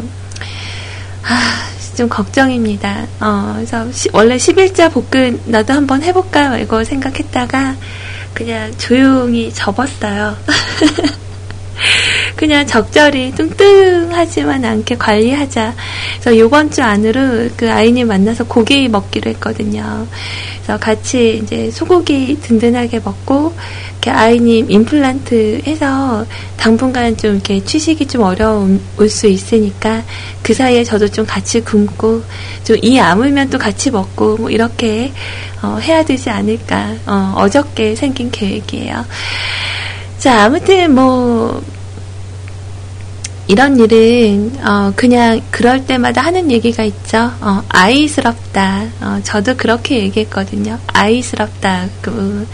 아, 좀 걱정입니다. 어, 그래서 시, 원래 10일자 복근 나도 한번 해볼까 이거 생각했다가 그냥 조용히 접었어요. 그냥 적절히 뚱뚱하지만 않게 관리하자. 그래서 요번 주 안으로 그 아이님 만나서 고기 먹기로 했거든요. 그래서 같이 이제 소고기 든든하게 먹고 이렇게 아이님 임플란트 해서 당분간 좀 이렇게 취식이 좀 어려울 수 있으니까 그 사이에 저도 좀 같이 굶고 좀 이 아물면 또 같이 먹고 뭐 이렇게 어, 해야 되지 않을까 어, 어저께 생긴 계획이에요. 자 아무튼 뭐 이런 일은 어, 그냥 그럴 때마다 하는 얘기가 있죠. 어, 아이스럽다. 어, 저도 그렇게 얘기했거든요. 아이스럽다. 그,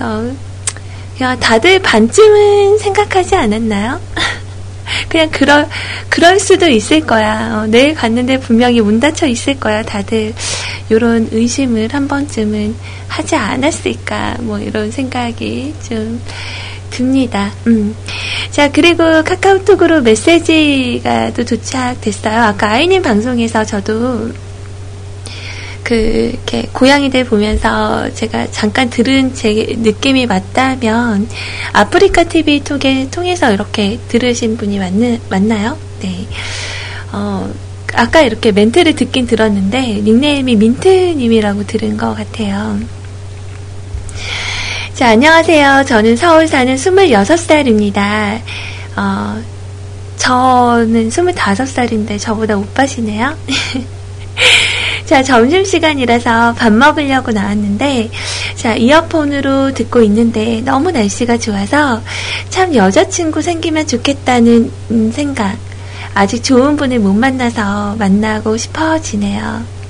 어, 야, 다들 반쯤은 생각하지 않았나요? 그냥 그럴 그럴 수도 있을 거야. 어, 내일 갔는데 분명히 문 닫혀 있을 거야. 다들 이런 의심을 한 번쯤은 하지 않았을까. 뭐 이런 생각이 좀 듭니다. 음. 자, 그리고 카카오톡으로 메시지가 또 도착됐어요. 아까 아이님 방송에서 저도 그, 이렇게, 고양이들 보면서 제가 잠깐 들은 제 느낌이 맞다면, 아프리카 TV 통해, 통해서 이렇게 들으신 분이 맞는, 맞나요? 네. 어, 아까 이렇게 멘트를 듣긴 들었는데, 닉네임이 민트님이라고 들은 것 같아요. 자, 안녕하세요. 저는 서울 사는 26살입니다. 어, 저는 25살인데 저보다 오빠시네요. 자, 점심시간이라서 밥 먹으려고 나왔는데, 자, 이어폰으로 듣고 있는데 너무 날씨가 좋아서 참 여자친구 생기면 좋겠다는 음, 생각. 아직 좋은 분을 못 만나서 만나고 싶어지네요.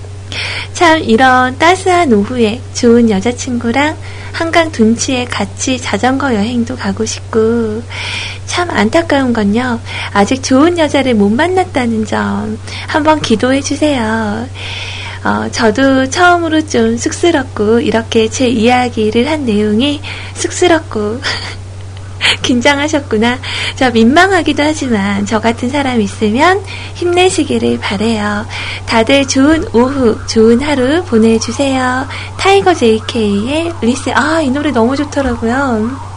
참 이런 따스한 오후에 좋은 여자친구랑 한강 둔치에 같이 자전거 여행도 가고 싶고 참 안타까운 건요. 아직 좋은 여자를 못 만났다는 점 한번 기도해 주세요. 어, 저도 처음으로 좀 쑥스럽고 이렇게 제 이야기를 한 내용이 쑥스럽고 긴장하셨구나. 저 민망하기도 하지만 저 같은 사람 있으면 힘내시기를 바래요. 다들 좋은 오후, 좋은 하루 보내주세요. 타이거 JK의 리셋. 아, 이 노래 너무 좋더라고요.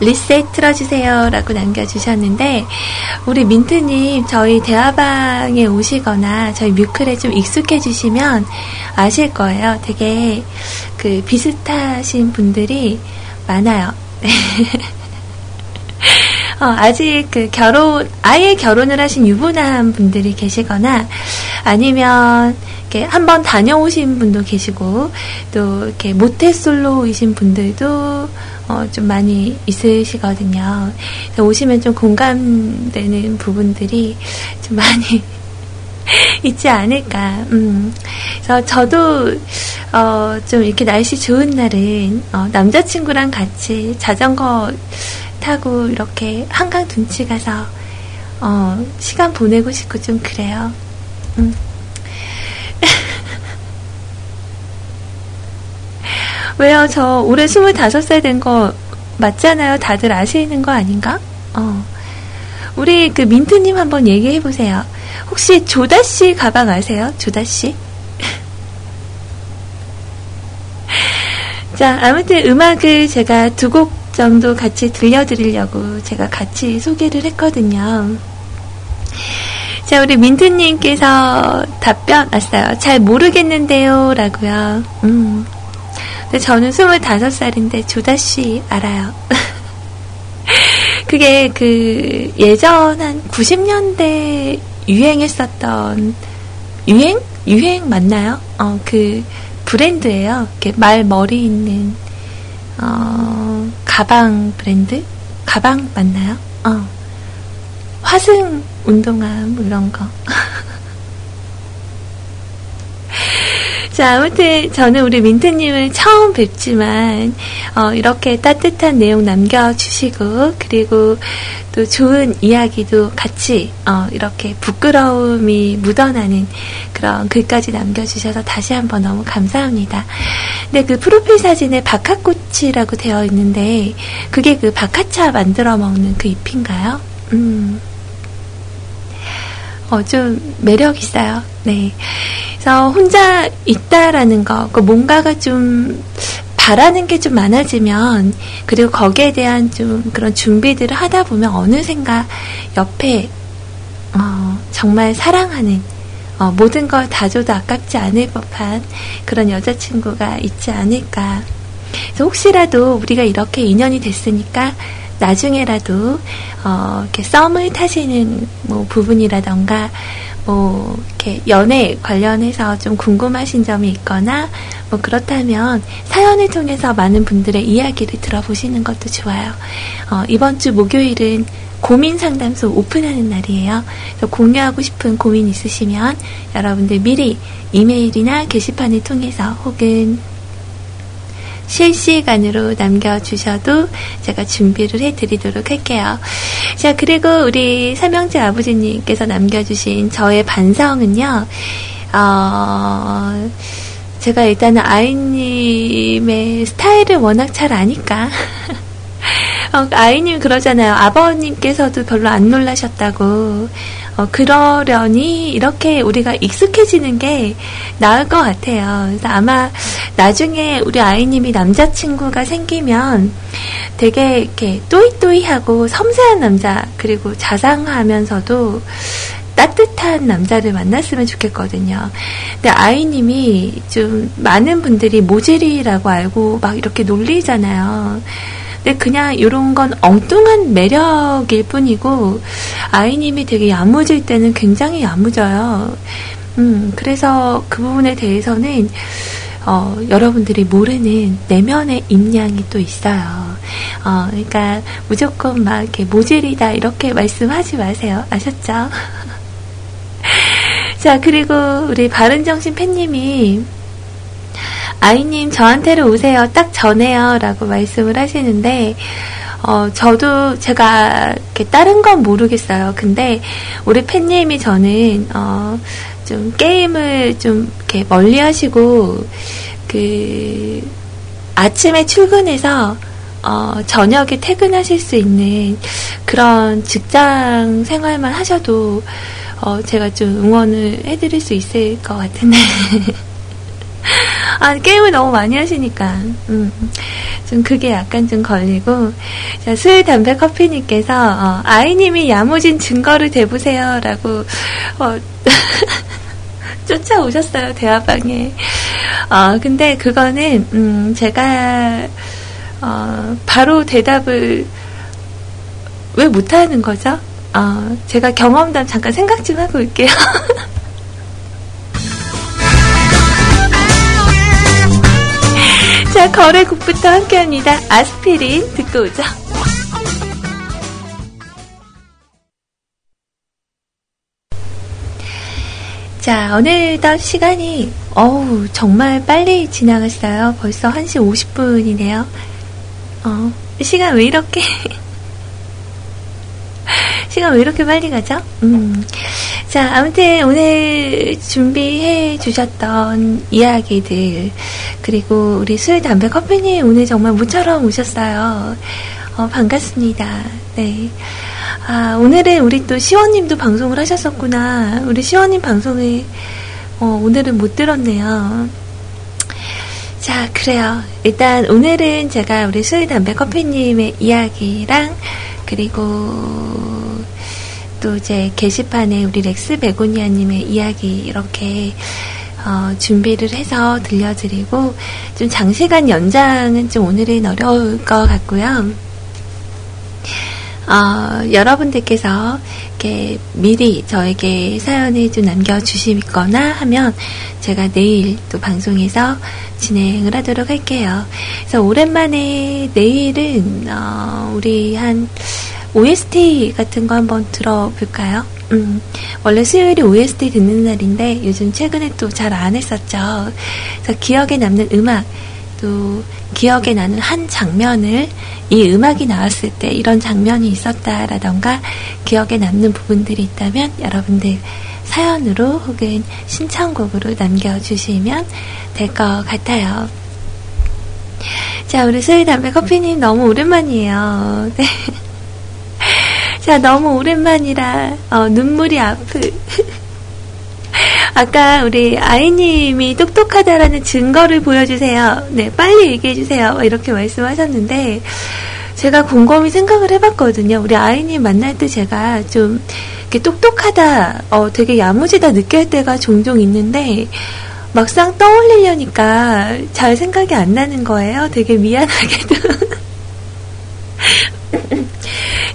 리셋 틀어주세요. 라고 남겨주셨는데, 우리 민트님, 저희 대화방에 오시거나 저희 뮤클에 좀 익숙해지시면 아실 거예요. 되게 그 비슷하신 분들이 많아요. 어, 아직 그 결혼, 아예 결혼을 하신 유부남 분들이 계시거나 아니면 이렇게 한번 다녀오신 분도 계시고 또 이렇게 모태솔로이신 분들도 어, 좀 많이 있으시거든요. 오시면 좀 공감되는 부분들이 좀 많이 있지 않을까. 음. 그래서 저도 어, 좀 이렇게 날씨 좋은 날은 어, 남자친구랑 같이 자전거 타고 이렇게 한강 둔치 가서 어, 시간 보내고 싶고 좀 그래요. 음. 왜요? 저 올해 25살 된 거 맞잖아요. 다들 아시는 거 아닌가? 어. 우리 그 민트님 한번 얘기해 보세요. 혹시 조다 씨 가방 아세요? 조다 씨? 자, 아무튼 음악을 제가 두 곡 정도 같이 들려드리려고 제가 같이 소개를 했거든요. 자, 우리 민트님께서 답변 왔어요. 잘 모르겠는데요. 라고요. 음. 근데 저는 25살인데 조다씨 알아요. 그게 그 예전 한 90년대 유행했었던 유행? 유행 맞나요? 어, 그 브랜드예요. 이렇게 말 머리 있는 어, 가방 브랜드? 가방 맞나요? 어. 화승 운동화 뭐 이런 거. 자, 아무튼 저는 우리 민트님을 처음 뵙지만 어, 이렇게 따뜻한 내용 남겨주시고 그리고 또 좋은 이야기도 같이 어, 이렇게 부끄러움이 묻어나는 그런 글까지 남겨주셔서 다시 한번 너무 감사합니다. 근데 그 프로필 사진에 박하꽃이라고 되어 있는데 그게 그 박하차 만들어 먹는 그 잎인가요? 음. 어, 좀 매력 있어요. 네. 그래서 혼자 있다라는 거, 그 뭔가가 좀 바라는 게 좀 많아지면, 그리고 거기에 대한 좀 그런 준비들을 하다 보면 어느샌가 옆에, 어, 정말 사랑하는, 어, 모든 걸 다 줘도 아깝지 않을 법한 그런 여자친구가 있지 않을까. 그래서 혹시라도 우리가 이렇게 인연이 됐으니까 나중에라도 어, 이렇게 썸을 타시는 뭐 부분이라던가 뭐 이렇게 연애 관련해서 좀 궁금하신 점이 있거나 뭐 그렇다면 사연을 통해서 많은 분들의 이야기를 들어보시는 것도 좋아요. 어, 이번 주 목요일은 고민 상담소 오픈하는 날이에요. 공유하고 싶은 고민 있으시면 여러분들 미리 이메일이나 게시판을 통해서 혹은 실시간으로 남겨주셔도 제가 준비를 해드리도록 할게요. 자, 그리고 우리 삼형제 아버지님께서 남겨주신 저의 반성은요, 어, 제가 일단은 아이님의 스타일을 워낙 잘 아니까. 어, 아이님 그러잖아요. 아버님께서도 별로 안 놀라셨다고. 어, 그러려니 이렇게 우리가 익숙해지는 게 나을 것 같아요. 그래서 아마 나중에 우리 아이님이 남자친구가 생기면 되게 이렇게 또이또이하고 섬세한 남자 그리고 자상하면서도 따뜻한 남자를 만났으면 좋겠거든요. 근데 아이님이 좀 많은 분들이 모질이라고 알고 막 이렇게 놀리잖아요. 근데 그냥 이런 건 엉뚱한 매력일 뿐이고 아이님이 되게 야무질 때는 굉장히 야무져요. 음, 그래서 그 부분에 대해서는 어, 여러분들이 모르는 내면의 임량이 또 있어요. 어, 그러니까 무조건 막 이렇게 모질이다 이렇게 말씀하지 마세요. 아셨죠? 자, 그리고 우리 바른정신 팬님이 아이님 저한테로 오세요. 딱 전해요. 라고 말씀을 하시는데, 어, 저도 제가 다른 건 모르겠어요. 근데 우리 팬님이 저는, 어, 좀 게임을 좀 이렇게 멀리 하시고, 그, 아침에 출근해서, 어, 저녁에 퇴근하실 수 있는 그런 직장 생활만 하셔도, 어, 제가 좀 응원을 해드릴 수 있을 것 같은데. 아, 게임을 너무 많이 하시니까, 음, 좀 그게 약간 좀 걸리고, 자, 술, 담배, 커피님께서, 어, 아이님이 야무진 증거를 대보세요. 라고, 어, 쫓아오셨어요, 대화방에. 어, 근데 그거는, 음, 제가, 어, 바로 대답을 왜 못하는 거죠? 어, 제가 경험담 잠깐 생각 좀 하고 올게요. 자, 거래국부터 함께 합니다. 아스피린 듣고 오죠. 자, 어느덧 시간이, 어우, 정말 빨리 지나갔어요. 벌써 1시 50분이네요. 어, 시간 왜 이렇게, 시간 왜 이렇게 빨리 가죠? 음. 자, 아무튼 오늘 준비해 주셨던 이야기들, 그리고 우리 술, 담배, 커피님 오늘 정말 모처럼 오셨어요. 어, 반갑습니다. 네. 아, 오늘은 우리 또 시원님도 방송을 하셨었구나. 우리 시원님 방송을, 어, 오늘은 못 들었네요. 자, 그래요. 일단 오늘은 제가 우리 술, 담배, 커피님의 이야기랑, 그리고 또 이제 게시판에 우리 렉스 베고니아님의 이야기 이렇게 어, 준비를 해서 들려드리고 좀 장시간 연장은 좀 오늘은 어려울 것 같고요. 어, 여러분들께서 이렇게 미리 저에게 사연을 좀 남겨주시거나 하면 제가 내일 또 방송에서 진행을 하도록 할게요. 그래서 오랜만에 내일은 어, 우리 한 OST 같은 거 한번 들어볼까요? 음, 원래 수요일이 OST 듣는 날인데 요즘 최근에 또 잘 안 했었죠. 그래서 기억에 남는 음악, 또 기억에 나는 한 장면을 이 음악이 나왔을 때 이런 장면이 있었다라던가 기억에 남는 부분들이 있다면 여러분들 사연으로 혹은 신청곡으로 남겨주시면 될 것 같아요. 자, 우리 수희 담배 커피님 너무 오랜만이에요. 네. 자, 너무 오랜만이라, 어, 눈물이 아프. 아까 우리 아이님이 똑똑하다라는 증거를 보여주세요. 네, 빨리 얘기해주세요. 이렇게 말씀하셨는데, 제가 곰곰이 생각을 해봤거든요. 우리 아이님 만날 때 제가 좀, 이렇게 똑똑하다, 어, 되게 야무지다 느낄 때가 종종 있는데, 막상 떠올리려니까 잘 생각이 안 나는 거예요. 되게 미안하게도.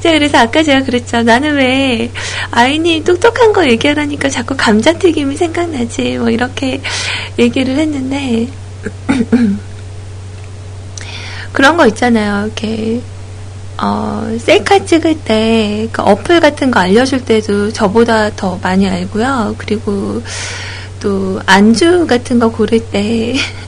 자, 그래서 아까 제가 그랬죠. 나는 왜 아이님 똑똑한 거 얘기하라니까 자꾸 감자튀김이 생각나지. 뭐 이렇게 얘기를 했는데, 그런 거 있잖아요. 이렇게, 어, 셀카 찍을 때, 그 어플 같은 거 알려줄 때도 저보다 더 많이 알고요. 그리고 또 안주 같은 거 고를 때,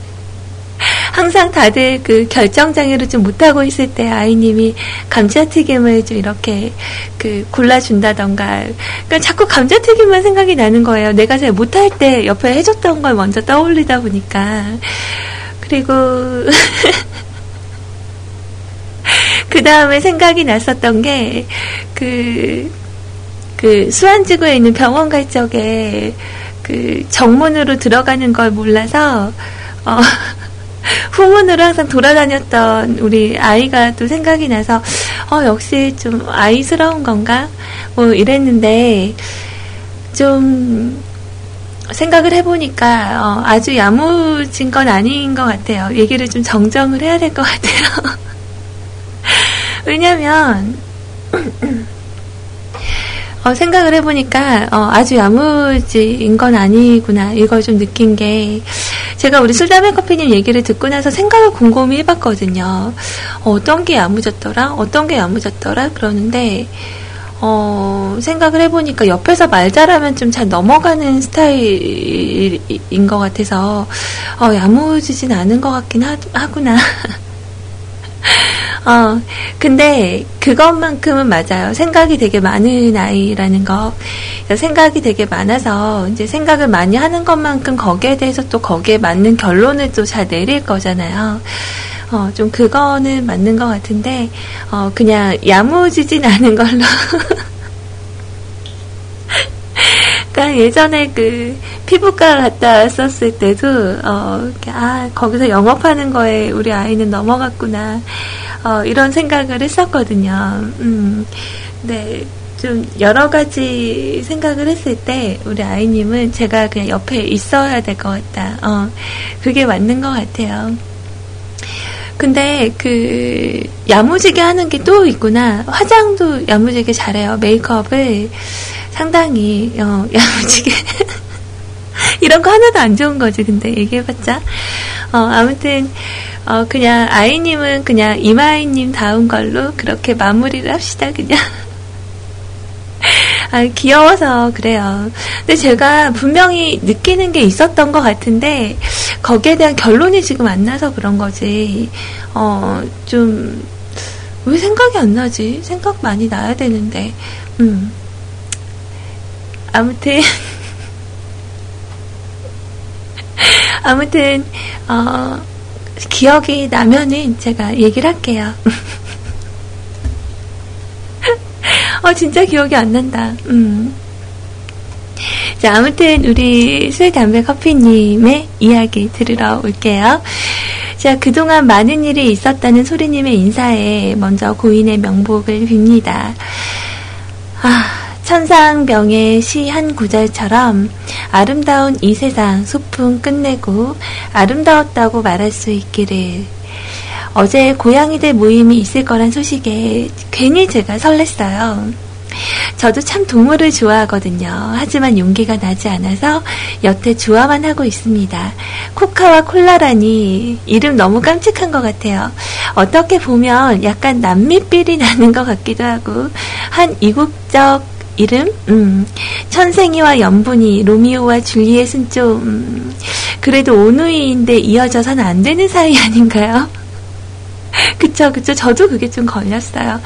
항상 다들 그 결정장애를 좀 못하고 있을 때 아이님이 감자튀김을 좀 이렇게 그 골라준다던가. 그러니까 자꾸 감자튀김만 생각이 나는 거예요. 내가 잘 못할 때 옆에 해줬던 걸 먼저 떠올리다 보니까. 그리고, 그 다음에 생각이 났었던 게, 그, 그 수안지구에 있는 병원 갈 적에 그 정문으로 들어가는 걸 몰라서 어, 후문으로 항상 돌아다녔던 우리 아이가 또 생각이 나서 어 역시 좀 아이스러운 건가 뭐 이랬는데 좀 생각을 해보니까 어, 아주 야무진 건 아닌 것 같아요. 얘기를 좀 정정을 해야 될 것 같아요. 왜냐면 어, 생각을 해보니까 어, 아주 야무지인 건 아니구나 이걸 좀 느낀 게 제가 우리 술담배 커피님 얘기를 듣고 나서 생각을 곰곰이 해봤거든요. 어, 떤 게 야무졌더라? 어떤 게 야무졌더라? 그러는데 어, 생각을 해보니까 옆에서 말 잘하면 좀 잘 넘어가는 스타일인 것 같아서 어, 야무지진 않은 것 같긴 하, 하구나. 어, 근데 그것만큼은 맞아요. 생각이 되게 많은 아이라는 거. 생각이 되게 많아서 이제 생각을 많이 하는 것만큼 거기에 대해서 또 거기에 맞는 결론을 또 잘 내릴 거잖아요. 어, 좀 그거는 맞는 것 같은데, 어, 그냥 야무지진 않은 걸로. 그러니까 예전에 그 피부과 갔다 왔었을 때도 어, 아 거기서 영업하는 거에 우리 아이는 넘어갔구나 어, 이런 생각을 했었거든요. 음, 네. 좀 여러 가지 생각을 했을 때 우리 아이님은 제가 그냥 옆에 있어야 될 것 같다. 어, 그게 맞는 것 같아요. 근데 그 야무지게 하는 게 또 있구나. 화장도 야무지게 잘해요. 메이크업을 상당히 어, 야무지게 이런 거 하나도 안 좋은 거지. 근데 얘기해봤자 어, 아무튼 어, 그냥 아이님은 그냥 이마이님 다운 걸로 그렇게 마무리를 합시다. 그냥. 아, 귀여워서 그래요. 근데 제가 분명히 느끼는 게 있었던 것 같은데, 거기에 대한 결론이 지금 안 나서 그런 거지. 어, 좀, 왜 생각이 안 나지? 생각 많이 나야 되는데, 음. 아무튼, 아무튼, 어, 기억이 나면은 제가 얘기를 할게요. 어, 진짜 기억이 안 난다. 음. 자, 아무튼 우리 술, 담배, 커피님의 이야기 들으러 올게요. 자, 그동안 많은 일이 있었다는 소리님의 인사에 먼저 고인의 명복을 빕니다. 아, 천상병의 시 한 구절처럼 아름다운 이 세상 소풍 끝내고 아름다웠다고 말할 수 있기를 어제 고양이들 모임이 있을 거란 소식에 괜히 제가 설렜어요. 저도 참 동물을 좋아하거든요. 하지만 용기가 나지 않아서 여태 좋아만 하고 있습니다. 코카와 콜라라니 이름 너무 깜찍한 것 같아요. 어떻게 보면 약간 남미삘이 나는 것 같기도 하고 한 이국적 이름? 음, 천생이와 연분이 로미오와 줄리엣은 좀 음, 그래도 오누이인데 이어져서는 안 되는 사이 아닌가요? 그쵸, 그쵸. 저도 그게 좀 걸렸어요.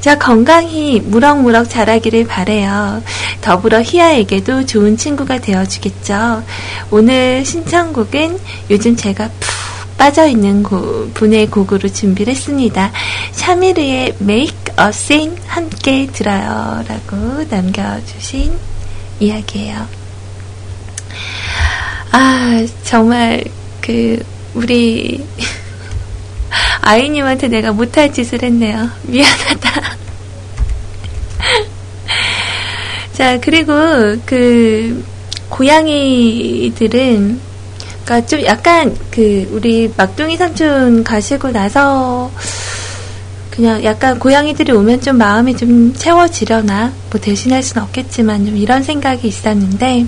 자, 건강히 무럭무럭 자라기를 바래요. 더불어 희아에게도 좋은 친구가 되어주겠죠. 오늘 신청곡은 요즘 제가 푹 빠져있는 고, 분의 곡으로 준비를 했습니다. 샤미르의 Make a Scene 함께 들어요. 라고 남겨주신 이야기예요. 아, 정말, 그, 우리, 아이님한테 내가 못할 짓을 했네요. 미안하다. 자, 그리고 그 고양이들은 그러니까 좀 약간 그 우리 막둥이 삼촌 가시고 나서 그냥 약간 고양이들이 오면 좀 마음이 좀 채워지려나 뭐 대신할 수는 없겠지만 좀 이런 생각이 있었는데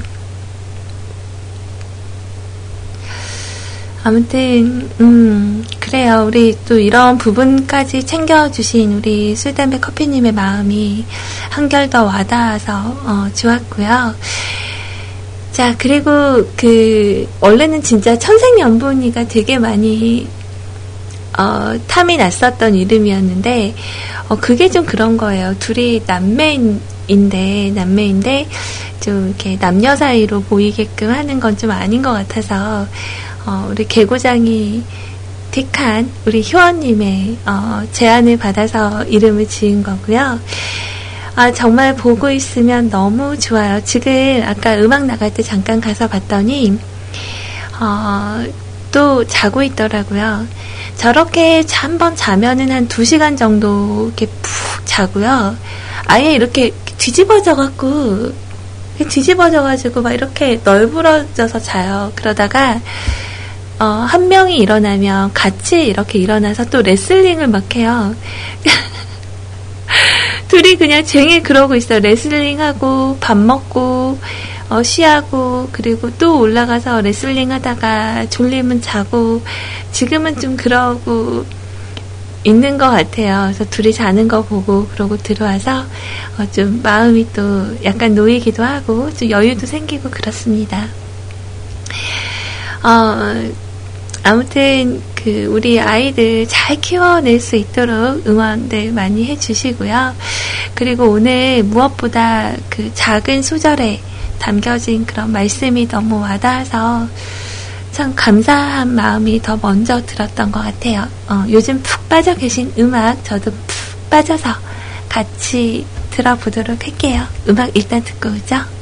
아무튼 음 그래요 우리 또 이런 부분까지 챙겨주신 우리 술담배 커피님의 마음이 한결 더 와닿아서 어, 좋았고요. 자 그리고 그 원래는 진짜 천생연분이가 되게 많이 어, 탐이 났었던 이름이었는데 어, 그게 좀 그런 거예요. 둘이 남매인데 남매인데 좀 이렇게 남녀 사이로 보이게끔 하는 건 좀 아닌 것 같아서 어, 우리 개고장이 택한 우리 효원님의 어, 제안을 받아서 이름을 지은 거고요. 아, 정말 보고 있으면 너무 좋아요. 지금 아까 음악 나갈 때 잠깐 가서 봤더니, 어, 또 자고 있더라고요. 저렇게 한 번 자면은 한두 시간 정도 이렇게 푹 자고요. 아예 이렇게 뒤집어져 갖고, 뒤집어져 가지고 막 이렇게 널브러져서 자요. 그러다가, 어, 한 명이 일어나면 같이 이렇게 일어나서 또 레슬링을 막 해요. 둘이 그냥 쟁일 그러고 있어요. 레슬링하고, 밥 먹고, 어, 쉬하고, 그리고 또 올라가서 레슬링 하다가 졸리면 자고, 지금은 좀 그러고 있는 것 같아요. 그래서 둘이 자는 거 보고, 그러고 들어와서, 어, 좀 마음이 또 약간 놓이기도 하고, 좀 여유도 생기고 그렇습니다. 어, 아무튼 그 우리 아이들 잘 키워낼 수 있도록 응원들 많이 해주시고요. 그리고 오늘 무엇보다 그 작은 소절에 담겨진 그런 말씀이 너무 와닿아서 참 감사한 마음이 더 먼저 들었던 것 같아요. 어, 요즘 푹 빠져 계신 음악 저도 푹 빠져서 같이 들어보도록 할게요. 음악 일단 듣고 오죠.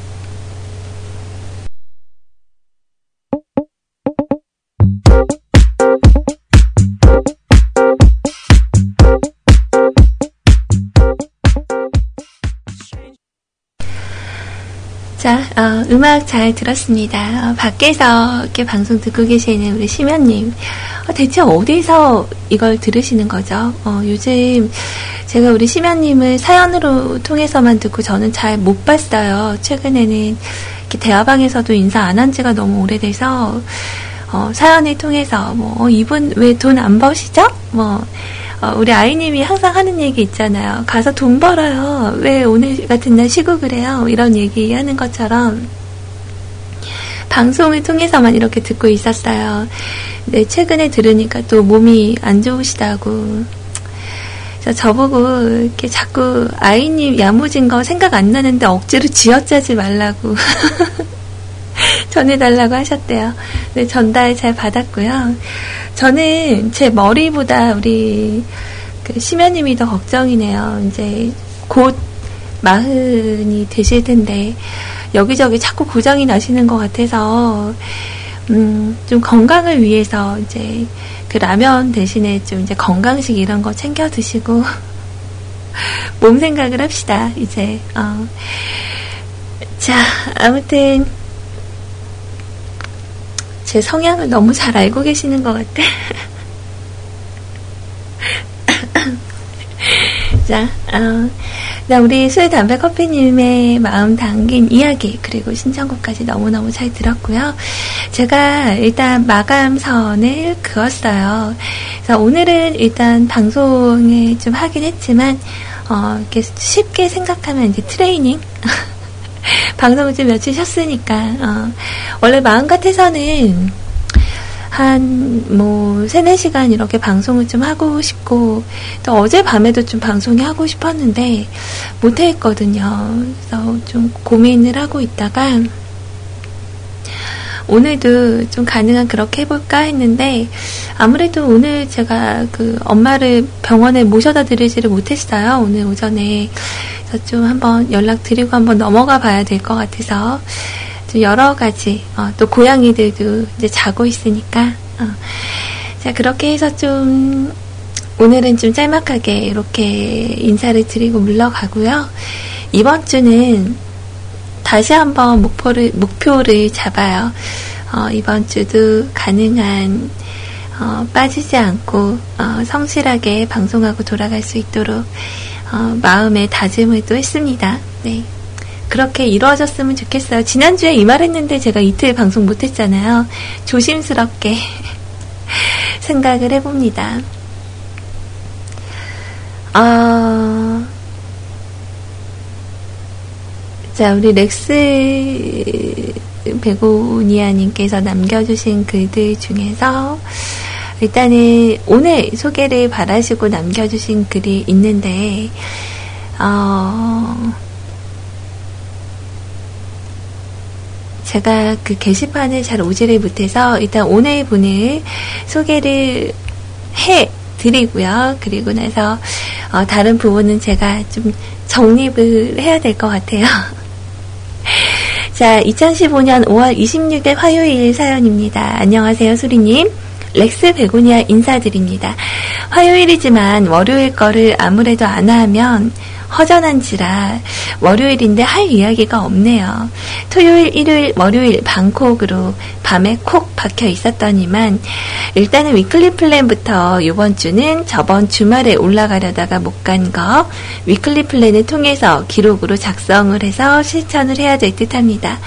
자, 어, 음악 잘 들었습니다. 어, 밖에서 이렇게 방송 듣고 계시는 우리 심연님, 어, 대체 어디서 이걸 들으시는 거죠? 어, 요즘 제가 우리 심연님을 사연으로 통해서만 듣고 저는 잘 못 봤어요. 최근에는 대화방에서도 인사 안 한 지가 너무 오래돼서, 어, 사연을 통해서, 뭐, 어, 이분 왜 돈 안 버시죠? 뭐, 어, 우리 아이님이 항상 하는 얘기 있잖아요. 가서 돈 벌어요. 왜 오늘 같은 날 쉬고 그래요? 이런 얘기 하는 것처럼 방송을 통해서만 이렇게 듣고 있었어요. 네, 최근에 들으니까 또 몸이 안 좋으시다고. 저보고 이렇게 자꾸 아이님 야무진 거 생각 안 나는데 억지로 쥐어짜지 말라고. 전해달라고 하셨대요. 네, 전달 잘 받았고요. 저는 제 머리보다 우리 그 심연님이 더 걱정이네요. 이제 곧 마흔이 되실 텐데 여기저기 자꾸 고장이 나시는 것 같아서 음, 좀 건강을 위해서 이제 그 라면 대신에 좀 이제 건강식 이런 거 챙겨 드시고 몸 생각을 합시다. 이제 어. 자 아무튼 제 성향을 너무 잘 알고 계시는 것 같아. 자, 어, 자, 우리 술, 담배, 커피님의 마음 담긴 이야기, 그리고 신청곡까지 너무너무 잘 들었고요. 제가 일단 마감선을 그었어요. 그래서 오늘은 일단 방송을 좀 하긴 했지만, 어, 이렇게 쉽게 생각하면 이제 트레이닝? 방송을 좀 며칠 쉬었으니까, 어, 원래 마음 같아서는 한, 뭐, 세네 시간 이렇게 방송을 좀 하고 싶고, 또 어제 밤에도 좀 방송이 하고 싶었는데, 못했거든요. 그래서 좀 고민을 하고 있다가, 오늘도 좀 가능한 그렇게 해볼까 했는데, 아무래도 오늘 제가 그 엄마를 병원에 모셔다 드리지를 못했어요. 오늘 오전에. 그래서 좀 한번 연락드리고 한번 넘어가 봐야 될 것 같아서, 여러 가지 어, 또 고양이들도 이제 자고 있으니까 어. 자 그렇게 해서 좀 오늘은 좀 짤막하게 이렇게 인사를 드리고 물러가고요. 이번 주는 다시 한번 목표를 목표를 잡아요. 어, 이번 주도 가능한 어, 빠지지 않고 어, 성실하게 방송하고 돌아갈 수 있도록 어, 마음의 다짐을 또 했습니다. 네. 그렇게 이루어졌으면 좋겠어요. 지난주에 이 말 했는데 제가 이틀 방송 못했잖아요. 조심스럽게 생각을 해봅니다. 아, 자, 우리 렉스 베고니아님께서 남겨주신 글들 중에서 일단은 오늘 소개를 바라시고 남겨주신 글이 있는데, 어, 제가 그 게시판을 잘 오지를 못해서 일단 오늘 분을 소개를 해 드리고요. 그리고 나서 어, 다른 부분은 제가 좀 정립을 해야 될 것 같아요. 자, 2015년 5월 26일 화요일 사연입니다. 안녕하세요, 수리님. 렉스 베고니아 인사드립니다. 화요일이지만 월요일 거를 아무래도 안 하면 허전한지라 월요일인데 할 이야기가 없네요. 토요일, 일요일, 월요일 방콕으로 방에 콕 박혀 있었더니만 일단은 weekly plan부터 이번 주는 저번 주말에 올라가려다가 못 간 거 weekly plan을 통해서 기록으로 작성을 해서 실천을 해야 될 듯합니다.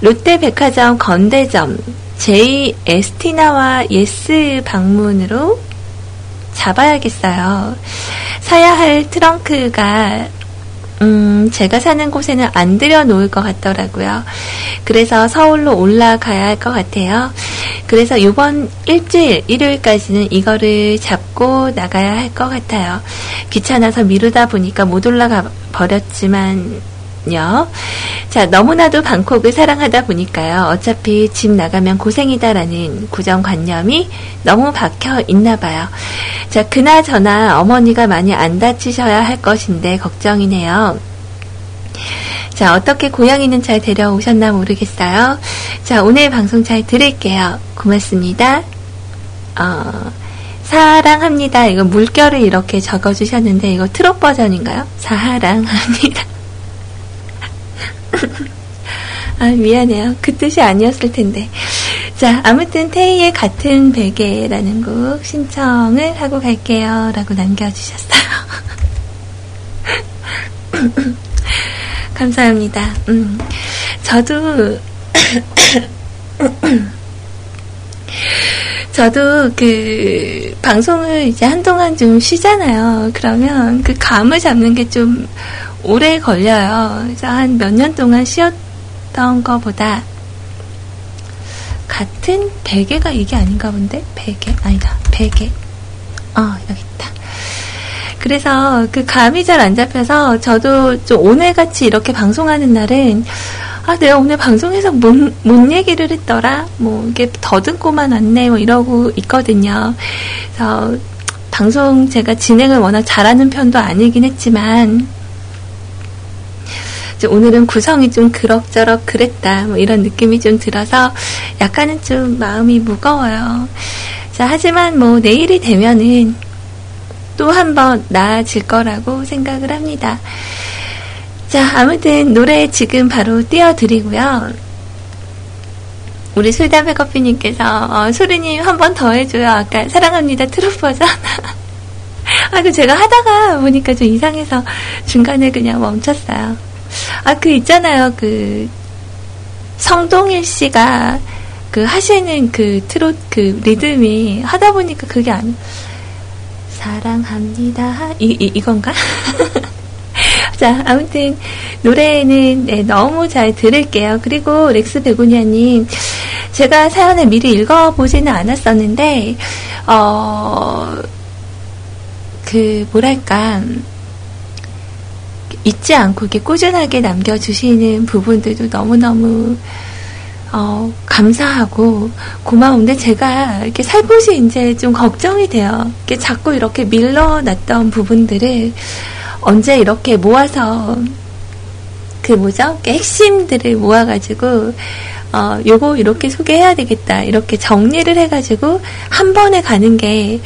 롯데백화점 건대점 J.ESTINA와 YES 방문으로 잡아야겠어요. 사야 할 트렁크가 음, 제가 사는 곳에는 안 들여놓을 것 같더라고요. 그래서 서울로 올라가야 할 것 같아요. 그래서 이번 일주일, 일요일까지는 이거를 잡고 나가야 할 것 같아요. 귀찮아서 미루다 보니까 못 올라가 버렸지만, 요. 자, 너무나도 방콕을 사랑하다 보니까요. 어차피 집 나가면 고생이다라는 고정관념이 너무 박혀 있나 봐요. 자, 그나저나 어머니가 많이 안 다치셔야 할 것인데 걱정이네요. 자, 어떻게 고양이는 잘 데려오셨나 모르겠어요. 자, 오늘 방송 잘 들을게요. 고맙습니다. 어, 사랑합니다. 이거 물결을 이렇게 적어주셨는데, 이거 트롯 버전인가요? 사랑합니다. 아, 미안해요. 그 뜻이 아니었을 텐데. 자, 아무튼 테이의 같은 베개라는 곡 신청을 하고 갈게요. 라고 남겨주셨어요. 감사합니다. 음, 저도, 저도 그 방송을 이제 한동안 좀 쉬잖아요. 그러면 그 감을 잡는 게 좀 오래 걸려요. 그래서 한 몇 년 동안 쉬었던 것보다 같은 베개가 이게 아닌가 본데? 베개? 아니다. 베개. 어, 여기 있다. 그래서 그 감이 잘 안 잡혀서 저도 좀 오늘같이 이렇게 방송하는 날은 아, 내가 오늘 방송에서 뭔, 뭔 얘기를 했더라? 뭐, 이게 더듬고만 왔네, 뭐 이러고 있거든요. 그래서 방송 제가 진행을 워낙 잘하는 편도 아니긴 했지만, 오늘은 구성이 좀 그럭저럭 그랬다. 뭐 이런 느낌이 좀 들어서 약간은 좀 마음이 무거워요. 자, 하지만 뭐 내일이 되면은 또 한 번 나아질 거라고 생각을 합니다. 자, 아무튼 노래 지금 바로 띄워드리고요. 우리 술담배 커피님께서 어, 소리님 한 번 더 해줘요. 아까 사랑합니다 트롯 버전. 아, 그 제가 하다가 보니까 좀 이상해서 중간에 그냥 멈췄어요. 아, 그 있잖아요. 그 성동일 씨가 그 하시는 그 트롯 그 리듬이 하다 보니까 그게 아니 사랑합니다. 이, 이 이건가? 자, 아무튼 노래는 네, 너무 잘 들을게요. 그리고 렉스 베고니아님, 제가 사연을 미리 읽어보지는 않았었는데, 어, 그 뭐랄까 잊지 않고 이렇게 꾸준하게 남겨주시는 부분들도 너무너무 어, 감사하고 고마운데 제가 이렇게 살포시 이제 좀 걱정이 돼요. 이렇게 자꾸 이렇게 밀러놨던 부분들을 언제 이렇게 모아서 그 뭐죠? 핵심들을 모아가지고 어, 요거 이렇게 소개해야 되겠다. 이렇게 정리를 해가지고 한 번에 가는 게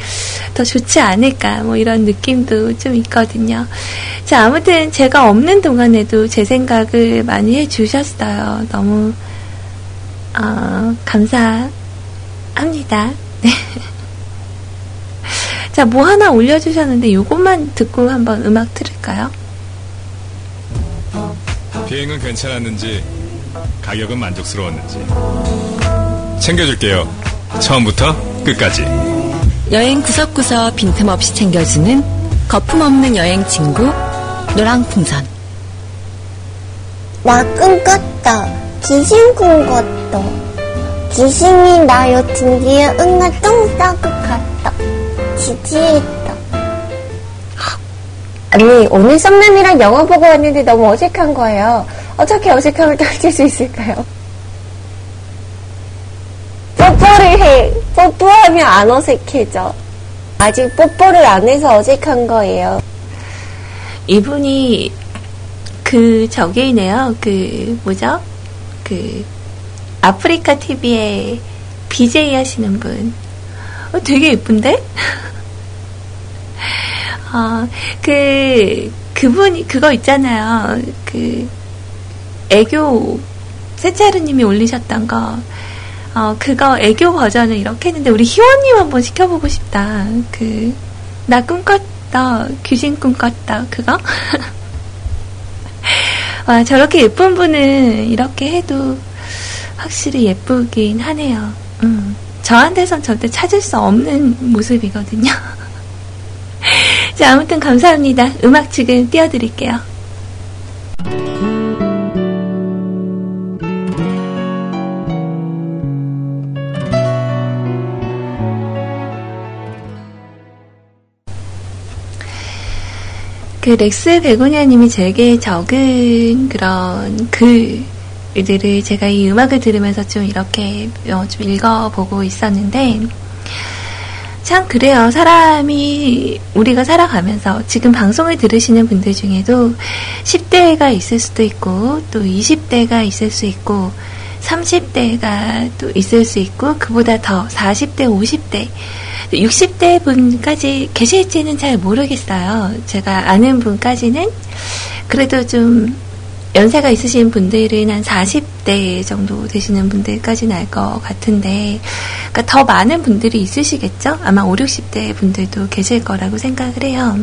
더 좋지 않을까. 뭐 이런 느낌도 좀 있거든요. 자, 아무튼 제가 없는 동안에도 제 생각을 많이 해주셨어요. 너무, 어, 감사합니다. 네. 자, 뭐 하나 올려주셨는데 요것만 듣고 한번 음악 들을까요? 비행은 괜찮았는지 가격은 만족스러웠는지 챙겨줄게요. 처음부터 끝까지. 여행 구석구석 빈틈없이 챙겨주는 거품 없는 여행 친구 노랑풍선. 나 꿈꿨다. 귀신 꿈꿨다. 귀신이 나 여튼 뒤에 응아 똥 싸고 갔다. 지지했다. 아니 오늘 썸남이랑 영화 보고 왔는데 너무 어색한 거예요. 어떻게 어색함을 떨칠 수 있을까요? 뽀뽀를 해. 뽀뽀하면 안 어색해져. 아직 뽀뽀를 안 해서 어색한 거예요. 이분이 그 저기네요. 그 뭐죠? 그 아프리카 TV에 BJ 하시는 분. 어, 되게 예쁜데? 어, 그 그분이 그거 있잖아요. 그 애교 세차르님이 올리셨던 거. 어, 그거 애교 버전을 이렇게 했는데 우리 희원님 한번 시켜보고 싶다. 그 나 꿈꿨다 귀신 꿈꿨다 그거. 와 저렇게 예쁜 분은 이렇게 해도 확실히 예쁘긴 하네요. 음, 저한테선 절대 찾을 수 없는 모습이거든요. 자 아무튼 감사합니다. 음악 지금 띄워드릴게요. 그 렉스 베고니아님이 제게 적은 그런 글들을 제가 이 음악을 들으면서 좀 이렇게 어, 좀 읽어보고 있었는데 참 그래요. 사람이 우리가 살아가면서 지금 방송을 들으시는 분들 중에도 10대가 있을 수도 있고 또 20대가 있을 수 있고 30대가 또 있을 수 있고 그보다 더 40대, 50대 60대 분까지 계실지는 잘 모르겠어요. 제가 아는 분까지는 그래도 좀 연세가 있으신 분들은 한 40대 정도 되시는 분들까지는 알 것 같은데, 그러니까 더 많은 분들이 있으시겠죠? 아마 5, 60대 분들도 계실 거라고 생각을 해요.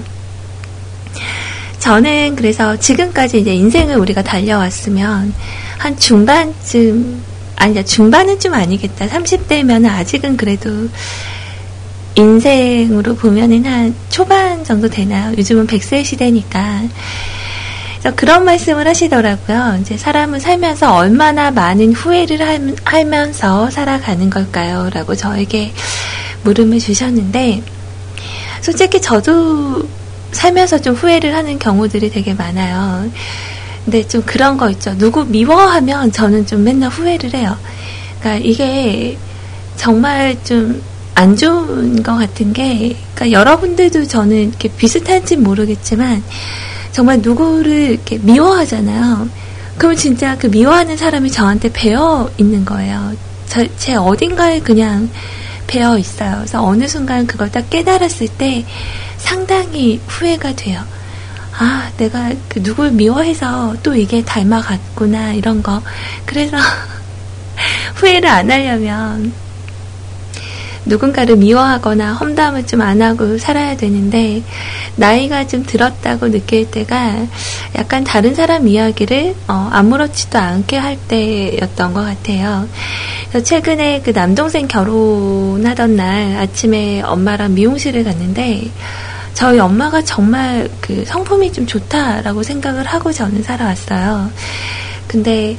저는 그래서 지금까지 이제 인생을 우리가 달려왔으면 한 중반쯤, 아니다, 중반은 좀 아니겠다. 30대면 아직은 그래도 인생으로 보면은 한 초반 정도 되나요? 요즘은 100세 시대니까. 그래서 그런 말씀을 하시더라고요. 이제 사람은 살면서 얼마나 많은 후회를 하면서 살아가는 걸까요? 라고 저에게 물음을 주셨는데, 솔직히 저도 살면서 좀 후회를 하는 경우들이 되게 많아요. 근데 좀 그런 거 있죠. 누구 미워하면 저는 좀 맨날 후회를 해요. 그러니까 이게 정말 좀 안 좋은 것 같은 게, 그러니까 여러분들도 저는 이렇게 비슷한지 모르겠지만, 정말 누구를 이렇게 미워하잖아요. 그럼 진짜 그 미워하는 사람이 저한테 배어 있는 거예요. 저, 제 어딘가에 그냥 배어 있어요. 그래서 어느 순간 그걸 딱 깨달았을 때 상당히 후회가 돼요. 아, 내가 그 누굴 미워해서 또 이게 닮아갔구나, 이런 거. 그래서 후회를 안 하려면 누군가를 미워하거나 험담을 좀 안 하고 살아야 되는데 나이가 좀 들었다고 느낄 때가 약간 다른 사람 이야기를 어, 아무렇지도 않게 할 때였던 것 같아요. 최근에 그 남동생 결혼하던 날 아침에 엄마랑 미용실을 갔는데 저희 엄마가 정말 그 성품이 좀 좋다라고 생각을 하고 저는 살아왔어요. 근데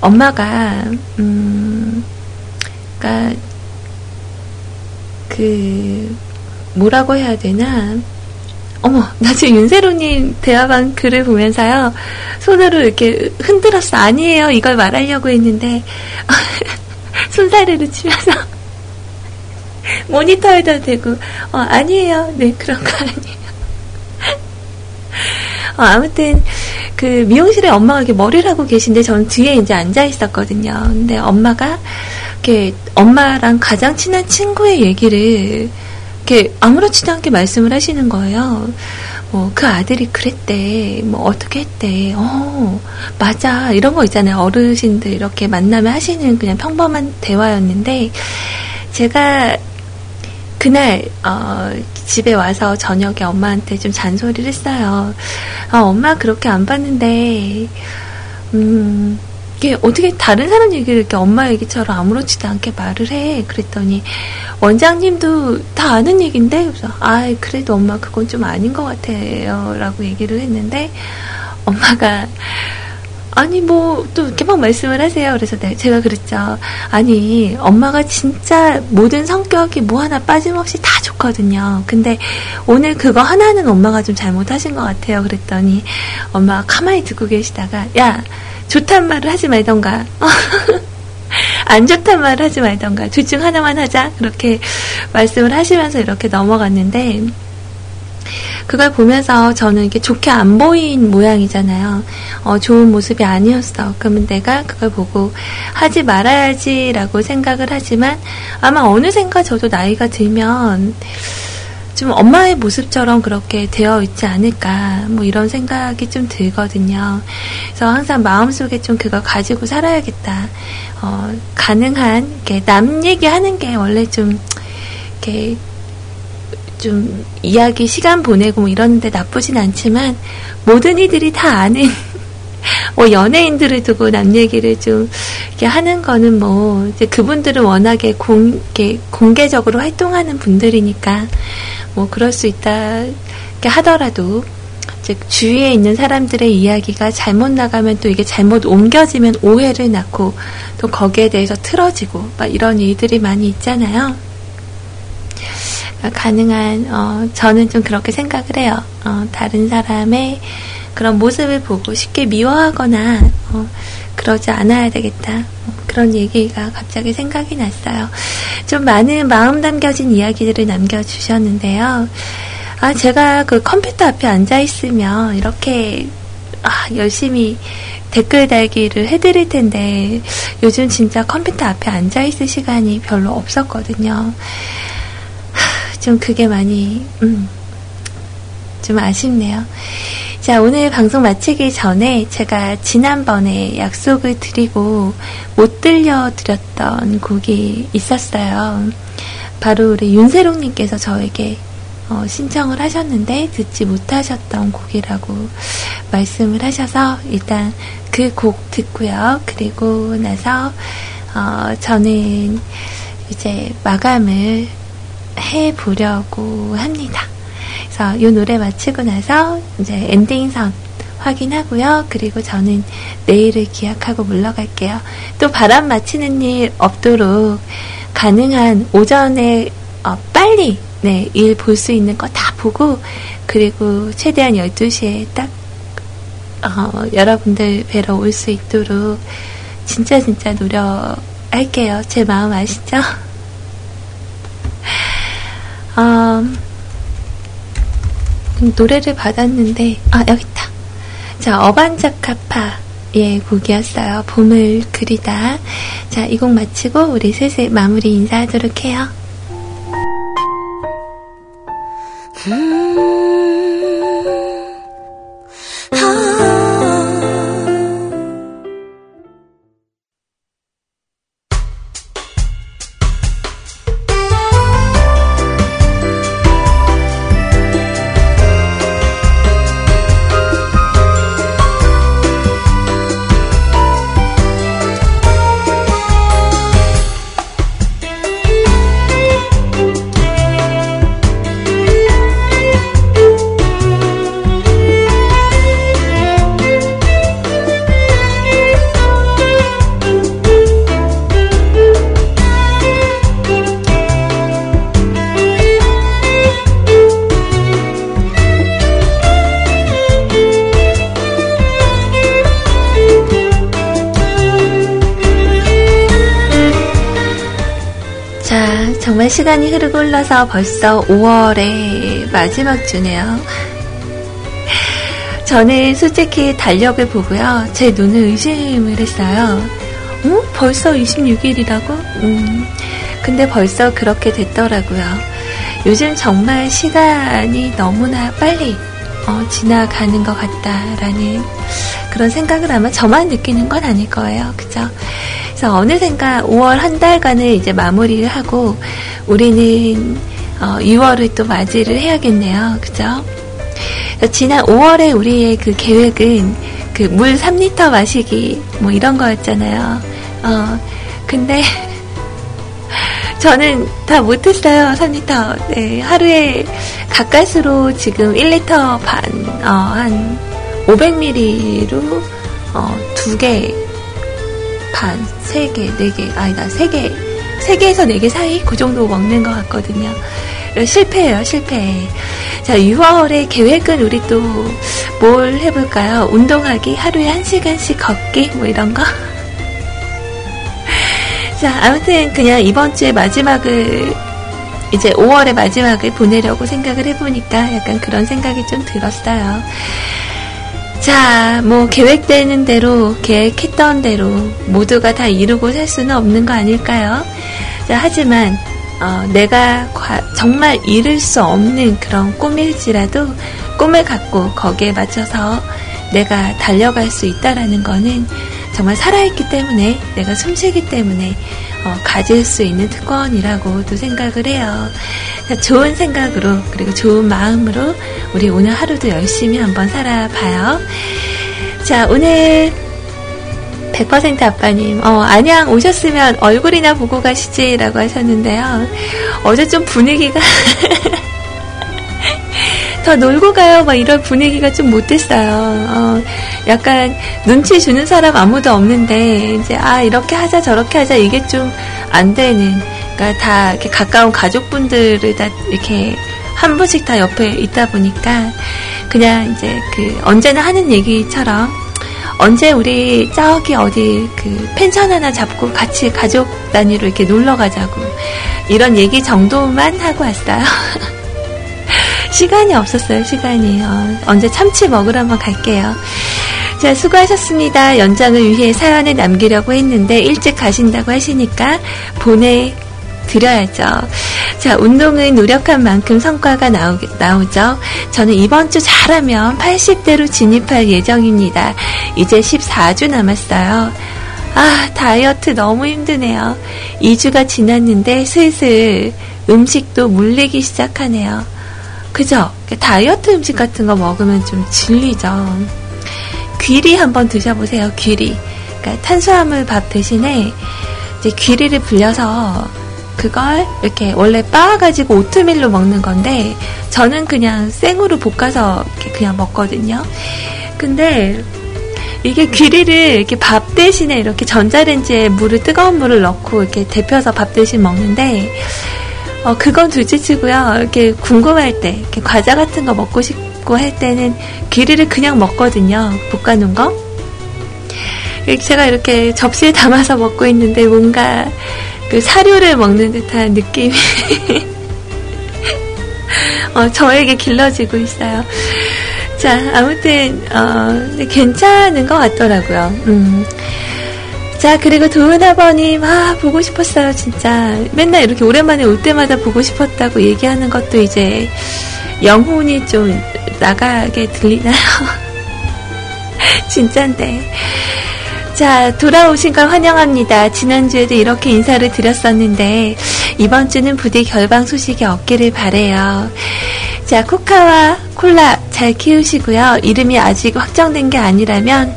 엄마가 음 그러니까 그 뭐라고 해야 되나 어머, 나 지금 윤세로님 대화방 글을 보면서요, 손으로 이렇게 흔들었어. 아니에요. 이걸 말하려고 했는데, 손사래로 치면서, 모니터에다 대고, 어, 아니에요. 네, 그런 거 아니에요. 어, 아무튼, 그, 미용실에 엄마가 이렇게 머리를 하고 계신데, 저는 뒤에 이제 앉아 있었거든요. 근데 엄마가, 이렇게 엄마랑 가장 친한 친구의 얘기를 이렇게 아무렇지도 않게 말씀을 하시는 거예요. 뭐, 그 아들이 그랬대. 뭐, 어떻게 했대. 어, 맞아. 이런 거 있잖아요. 어르신들 이렇게 만나면 하시는 그냥 평범한 대화였는데, 제가 그날, 어, 집에 와서 저녁에 엄마한테 좀 잔소리를 했어요. 어, 엄마 그렇게 안 봤는데, 음, 이게 어떻게 다른 사람 얘기를 이렇게 엄마 얘기처럼 아무렇지도 않게 말을 해. 그랬더니 원장님도 다 아는 얘기인데 그래서 아 그래도 엄마 그건 좀 아닌 것 같아요라고 얘기를 했는데 엄마가 아니 뭐 또 이렇게 막 말씀을 하세요. 그래서 제가 그랬죠. 아니 엄마가 진짜 모든 성격이 뭐 하나 빠짐없이 다 좋거든요. 근데 오늘 그거 하나는 엄마가 좀 잘못하신 것 같아요. 그랬더니 엄마가 가만히 듣고 계시다가 야 좋단 말을 하지 말던가. 안 좋단 말을 하지 말던가 둘 중 하나만 하자 그렇게 말씀을 하시면서 이렇게 넘어갔는데 그걸 보면서 저는 이게 좋게 안 보인 모양이잖아요. 어, 좋은 모습이 아니었어. 그러면 내가 그걸 보고 하지 말아야지라고 생각을 하지만 아마 어느샌가 저도 나이가 들면 좀 엄마의 모습처럼 그렇게 되어 있지 않을까, 뭐 이런 생각이 좀 들거든요. 그래서 항상 마음속에 좀 그걸 가지고 살아야겠다. 어, 가능한, 이렇게 남 얘기하는 게 원래 좀, 이렇게, 좀 이야기 시간 보내고 뭐 이러는데 나쁘진 않지만, 모든 이들이 다 아는, 뭐 연예인들을 두고 남 얘기를 좀 이렇게 하는 거는 뭐 이제 그분들은 워낙에 공, 이렇게 공개적으로 활동하는 분들이니까 뭐 그럴 수 있다 하더라도 즉 주위에 있는 사람들의 이야기가 잘못 나가면 또 이게 잘못 옮겨지면 오해를 낳고 또 거기에 대해서 틀어지고 막 이런 일들이 많이 있잖아요. 가능한 어, 저는 좀 그렇게 생각을 해요. 어, 다른 사람의 그런 모습을 보고 쉽게 미워하거나 어, 그러지 않아야 되겠다. 어, 그런 얘기가 갑자기 생각이 났어요. 좀 많은 마음 담겨진 이야기들을 남겨주셨는데요. 아, 제가 그 컴퓨터 앞에 앉아 있으면 이렇게 아, 열심히 댓글 달기를 해드릴 텐데 요즘 진짜 컴퓨터 앞에 앉아 있을 시간이 별로 없었거든요. 좀 그게 많이 음, 좀 아쉽네요. 자, 오늘 방송 마치기 전에 제가 지난번에 약속을 드리고 못 들려드렸던 곡이 있었어요. 바로 우리 윤세롱님께서 저에게 어, 신청을 하셨는데 듣지 못하셨던 곡이라고 말씀을 하셔서 일단 그 곡 듣고요. 그리고 나서 어, 저는 이제 마감을 해 보려고 합니다. 그래서 이 노래 마치고 나서 이제 엔딩선 확인하고요. 그리고 저는 내일을 기약하고 물러갈게요. 또 바람 맞히는 일 없도록 가능한 오전에 어, 빨리 네, 일 볼 수 있는 거 다 보고 그리고 최대한 12시에 딱 어, 여러분들 뵈러 올 수 있도록 진짜 진짜 노력할게요. 제 마음 아시죠? 어, 노래를 받았는데, 아, 여기 있다. 자, 어반자카파의 곡이었어요. 봄을 그리다. 자, 이 곡 마치고 우리 슬슬 마무리 인사하도록 해요. 음. 흘러서 벌써 5월의 마지막 주네요. 저는 솔직히 달력을 보고요. 제 눈을 의심을 했어요. 어? 벌써 26일이라고? 음. 근데 벌써 그렇게 됐더라고요. 요즘 정말 시간이 너무나 빨리 어, 지나가는 것 같다라는 그런 생각을 아마 저만 느끼는 건 아닐 거예요. 그죠? 그래서 어느샌가 5월 한 달간을 이제 마무리를 하고 우리는 어, 6월을 또 맞이를 해야겠네요. 그죠? 지난 5월에 우리의 그 계획은 그 물 3리터 마시기 뭐 이런 거였잖아요. 어, 근데 저는 다 못했어요. 3리터. 네, 하루에 가까스로 지금 1리터 반, 어, 한 500ml로 어, 두 개, 반, 세 개, 네 개, 아니다, 세 개, 세 개에서 네개 사이 그 정도 먹는 것 같거든요. 실패예요, 실패. 자, 6월의 계획은 우리 또 뭘 해볼까요? 운동하기, 하루에 한 시간씩 걷기, 뭐 이런 거. 자, 아무튼 그냥 이번 주에 마지막을 이제 5월의 마지막을 보내려고 생각을 해보니까 약간 그런 생각이 좀 들었어요. 자, 뭐 계획되는 대로 계획했던 대로 모두가 다 이루고 살 수는 없는 거 아닐까요? 자, 하지만 어, 내가 과, 정말 이룰 수 없는 그런 꿈일지라도 꿈을 갖고 거기에 맞춰서 내가 달려갈 수 있다라는 거는 정말 살아있기 때문에 내가 숨쉬기 때문에 어, 가질 수 있는 특권이라고도 생각을 해요. 좋은 생각으로 그리고 좋은 마음으로 우리 오늘 하루도 열심히 한번 살아봐요. 자 오늘 100% 아빠님, 어, 안양 오셨으면 얼굴이나 보고 가시지라고 하셨는데요. 어제 좀 분위기가 더 놀고 가요. 막 이런 분위기가 좀 못됐어요. 어, 약간 눈치 주는 사람 아무도 없는데 이제 아 이렇게 하자 저렇게 하자 이게 좀 안 되는. 그러니까 다 이렇게 가까운 가족분들을 다 이렇게 한 분씩 다 옆에 있다 보니까 그냥 이제 그 언제나 하는 얘기처럼 언제 우리 저기 어디 그 펜션 하나 잡고 같이 가족 단위로 이렇게 놀러 가자고 이런 얘기 정도만 하고 왔어요. 시간이 없었어요, 시간이. 어, 언제 참치 먹으러 한번 갈게요. 자, 수고하셨습니다. 연장을 위해 사연을 남기려고 했는데 일찍 가신다고 하시니까 보내 드려야죠. 자, 운동은 노력한 만큼 성과가 나오, 나오죠. 저는 이번 주 잘하면 80대로 진입할 예정입니다. 이제 14주 남았어요. 아, 다이어트 너무 힘드네요. 2주가 지났는데 슬슬 음식도 물리기 시작하네요. 그죠? 다이어트 음식 같은 거 먹으면 좀 질리죠. 귀리 한번 드셔보세요, 귀리. 그러니까 탄수화물 밥 대신에 이제 귀리를 불려서 그걸 이렇게 원래 빻아가지고 오트밀로 먹는 건데 저는 그냥 생으로 볶아서 그냥 먹거든요. 근데 이게 귀리를 이렇게 밥 대신에 이렇게 전자레인지에 물을 뜨거운 물을 넣고 이렇게 데펴서 밥 대신 먹는데 어, 그건 둘째치고요. 이렇게 궁금할 때, 이렇게 과자 같은 거 먹고 싶고 할 때는 귀리를 그냥 먹거든요. 볶아놓은 거. 제가 이렇게 접시에 담아서 먹고 있는데 뭔가 그 사료를 먹는 듯한 느낌이 어, 저에게 길러지고 있어요. 자, 아무튼 어, 괜찮은 것 같더라고요. 음. 자, 그리고 도은아버님, 아, 보고 싶었어요, 진짜. 맨날 이렇게 오랜만에 올 때마다 보고 싶었다고 얘기하는 것도 이제 영혼이 좀 나가게 들리나요? 진짠데. 자, 돌아오신 걸 환영합니다. 지난주에도 이렇게 인사를 드렸었는데, 이번 주는 부디 결방 소식이 없기를 바래요. 자, 코카와 콜라 잘 키우시고요. 이름이 아직 확정된 게 아니라면,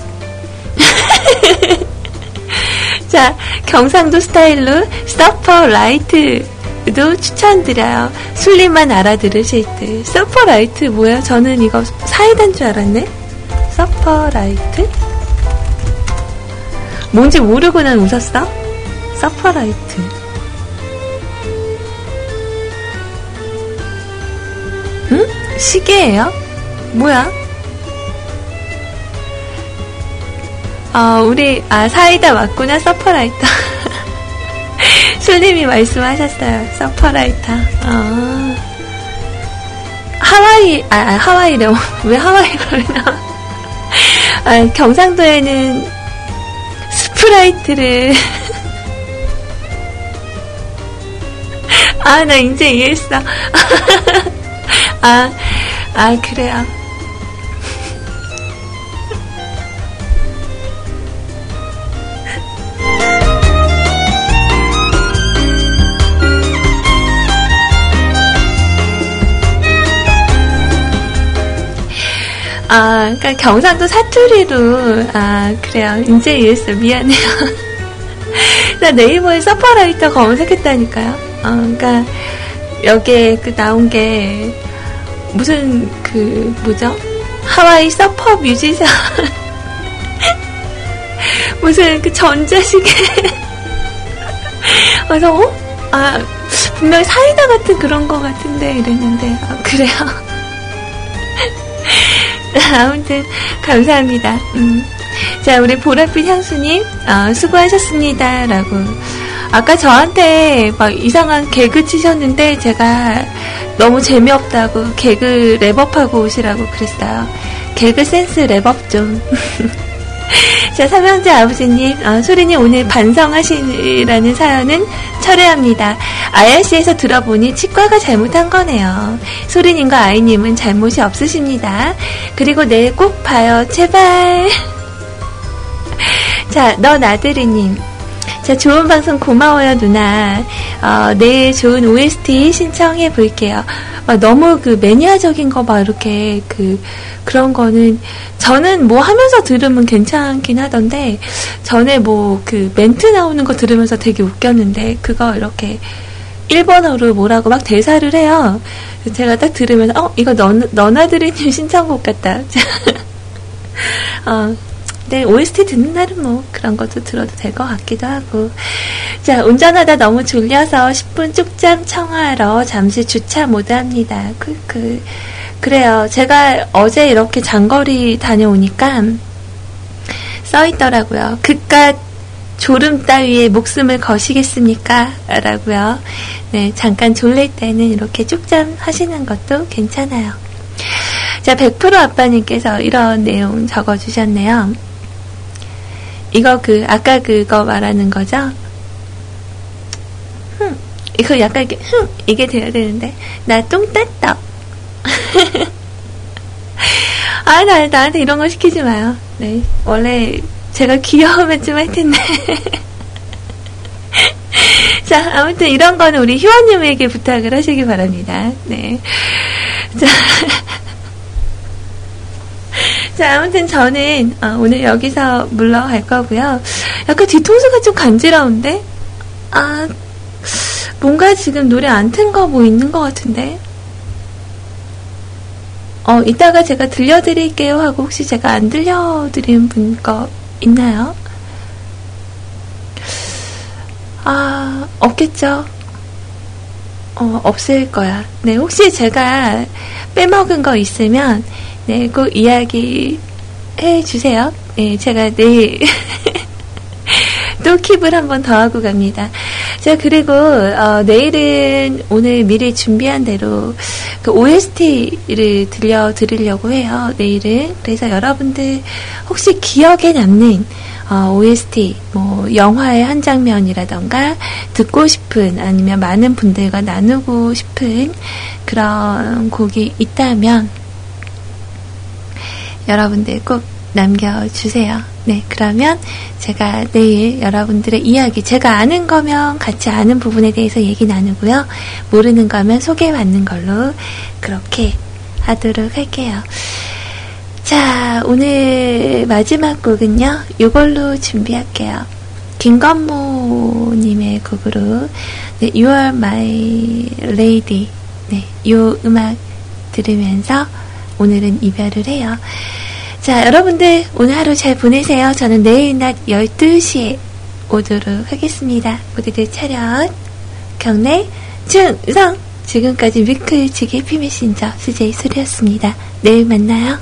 자, 경상도 스타일로 서퍼 라이트도 추천드려요. 술님만 알아들으실 때. 서퍼 라이트 뭐야? 저는 이거 사이다인 줄 알았네? 서퍼 라이트? 뭔지 모르고 난 웃었어? 서퍼 라이트. 응? 시계예요? 뭐야? 어, 우리, 아, 사이다 맞구나, 서퍼라이터. 술님이 말씀하셨어요, 서퍼라이터. 어. 하와이, 아, 아 하와이래. 왜 하와이로 나 아, 경상도에는 스프라이트를. 아, 나 이제 이해했어. 아, 아, 그래요. 아, 그러니까 경상도 사투리로 아 그래요. 이제 이해했어. 미안해요. 나 네이버에 서퍼라이터 검색했다니까요. 어, 그러니까 여기에 그 나온 게 무슨 그 뭐죠? 하와이 서퍼 뮤지션 무슨 그 전자시계 그래서 어? 아 분명 사이다 같은 그런 거 같은데 이랬는데 아, 그래요. 아무튼 감사합니다. 음. 자 우리 보랏빛 향수님 어, 수고하셨습니다라고 아까 저한테 막 이상한 개그 치셨는데 제가 너무 재미없다고 개그 랩업하고 오시라고 그랬어요. 개그 센스 랩업 좀. 자, 삼형제 아버지님, 어, 소리님 오늘 반성하시라는 사연은 철회합니다. IRC에서 들어보니 치과가 잘못한 거네요. 소리님과 아이님은 잘못이 없으십니다. 그리고 내일 꼭 봐요. 제발. 자, 너 나들이님. 자, 좋은 방송 고마워요, 누나. 어, 내일 좋은 OST 신청해 볼게요. 막 너무 그 매니아적인 거 막 이렇게 그, 그런 거는 저는 뭐 하면서 들으면 괜찮긴 하던데 전에 뭐 그 멘트 나오는 거 들으면서 되게 웃겼는데 그거 이렇게 일본어로 뭐라고 막 대사를 해요. 제가 딱 들으면서 어 이거 너, 너나들이님 신청곡 같다. 어, 네, OST 듣는 날은 뭐 그런 것도 들어도 될 것 같기도 하고. 자, 운전하다 너무 졸려서 10분 쪽잠 청하러 잠시 주차 모드 합니다. 그, 그, 그래요. 제가 어제 이렇게 장거리 다녀오니까 써 있더라고요. 그깟 졸음 따위에 목숨을 거시겠습니까? 라고요. 네, 잠깐 졸릴 때는 이렇게 쪽잠 하시는 것도 괜찮아요. 자, 100% 아빠님께서 이런 내용 적어주셨네요. 이거 그 아까 그거 말하는 거죠? 흠, 이거 약간 이게 흠 이게 돼야 되는데 나 똥 땄다. 아, 나, 나한테 이런 거 시키지 마요. 네. 원래 제가 귀여우면 좀 할 텐데. 자, 아무튼 이런 거는 우리 희원님에게 부탁을 하시기 바랍니다. 네. 자. 자, 아무튼 저는 어, 오늘 여기서 물러갈 거고요. 약간 뒤통수가 좀 간지러운데? 아, 뭔가 지금 노래 안 튼 거 뭐 있는 것 같은데? 어, 이따가 제가 들려드릴게요 하고 혹시 제가 안 들려드린 분 거 있나요? 아, 없겠죠? 어, 없을 거야. 네, 혹시 제가 빼먹은 거 있으면 네, 꼭 이야기 해 주세요. 네, 제가 내일 또 킵을 한번 더 하고 갑니다. 자, 그리고, 어, 내일은 오늘 미리 준비한 대로 그 OST를 들려 드리려고 해요. 내일은. 그래서 여러분들 혹시 기억에 남는 어, OST, 뭐, 영화의 한 장면이라던가, 듣고 싶은, 아니면 많은 분들과 나누고 싶은 그런 곡이 있다면, 여러분들 꼭 남겨주세요. 네, 그러면 제가 내일 여러분들의 이야기, 제가 아는 거면 같이 아는 부분에 대해서 얘기 나누고요. 모르는 거면 소개받는 걸로 그렇게 하도록 할게요. 자, 오늘 마지막 곡은요, 이걸로 준비할게요. 김건모님의 곡으로, 네, You are my lady. 네, 이 음악 들으면서 오늘은 이별을 해요. 자, 여러분들 오늘 하루 잘 보내세요. 저는 내일 낮 12시에 오도록 하겠습니다. 모두들 차렷, 경례, 충성! 지금까지 위클 지게 피메신저 수제이 소리였습니다. 내일 만나요.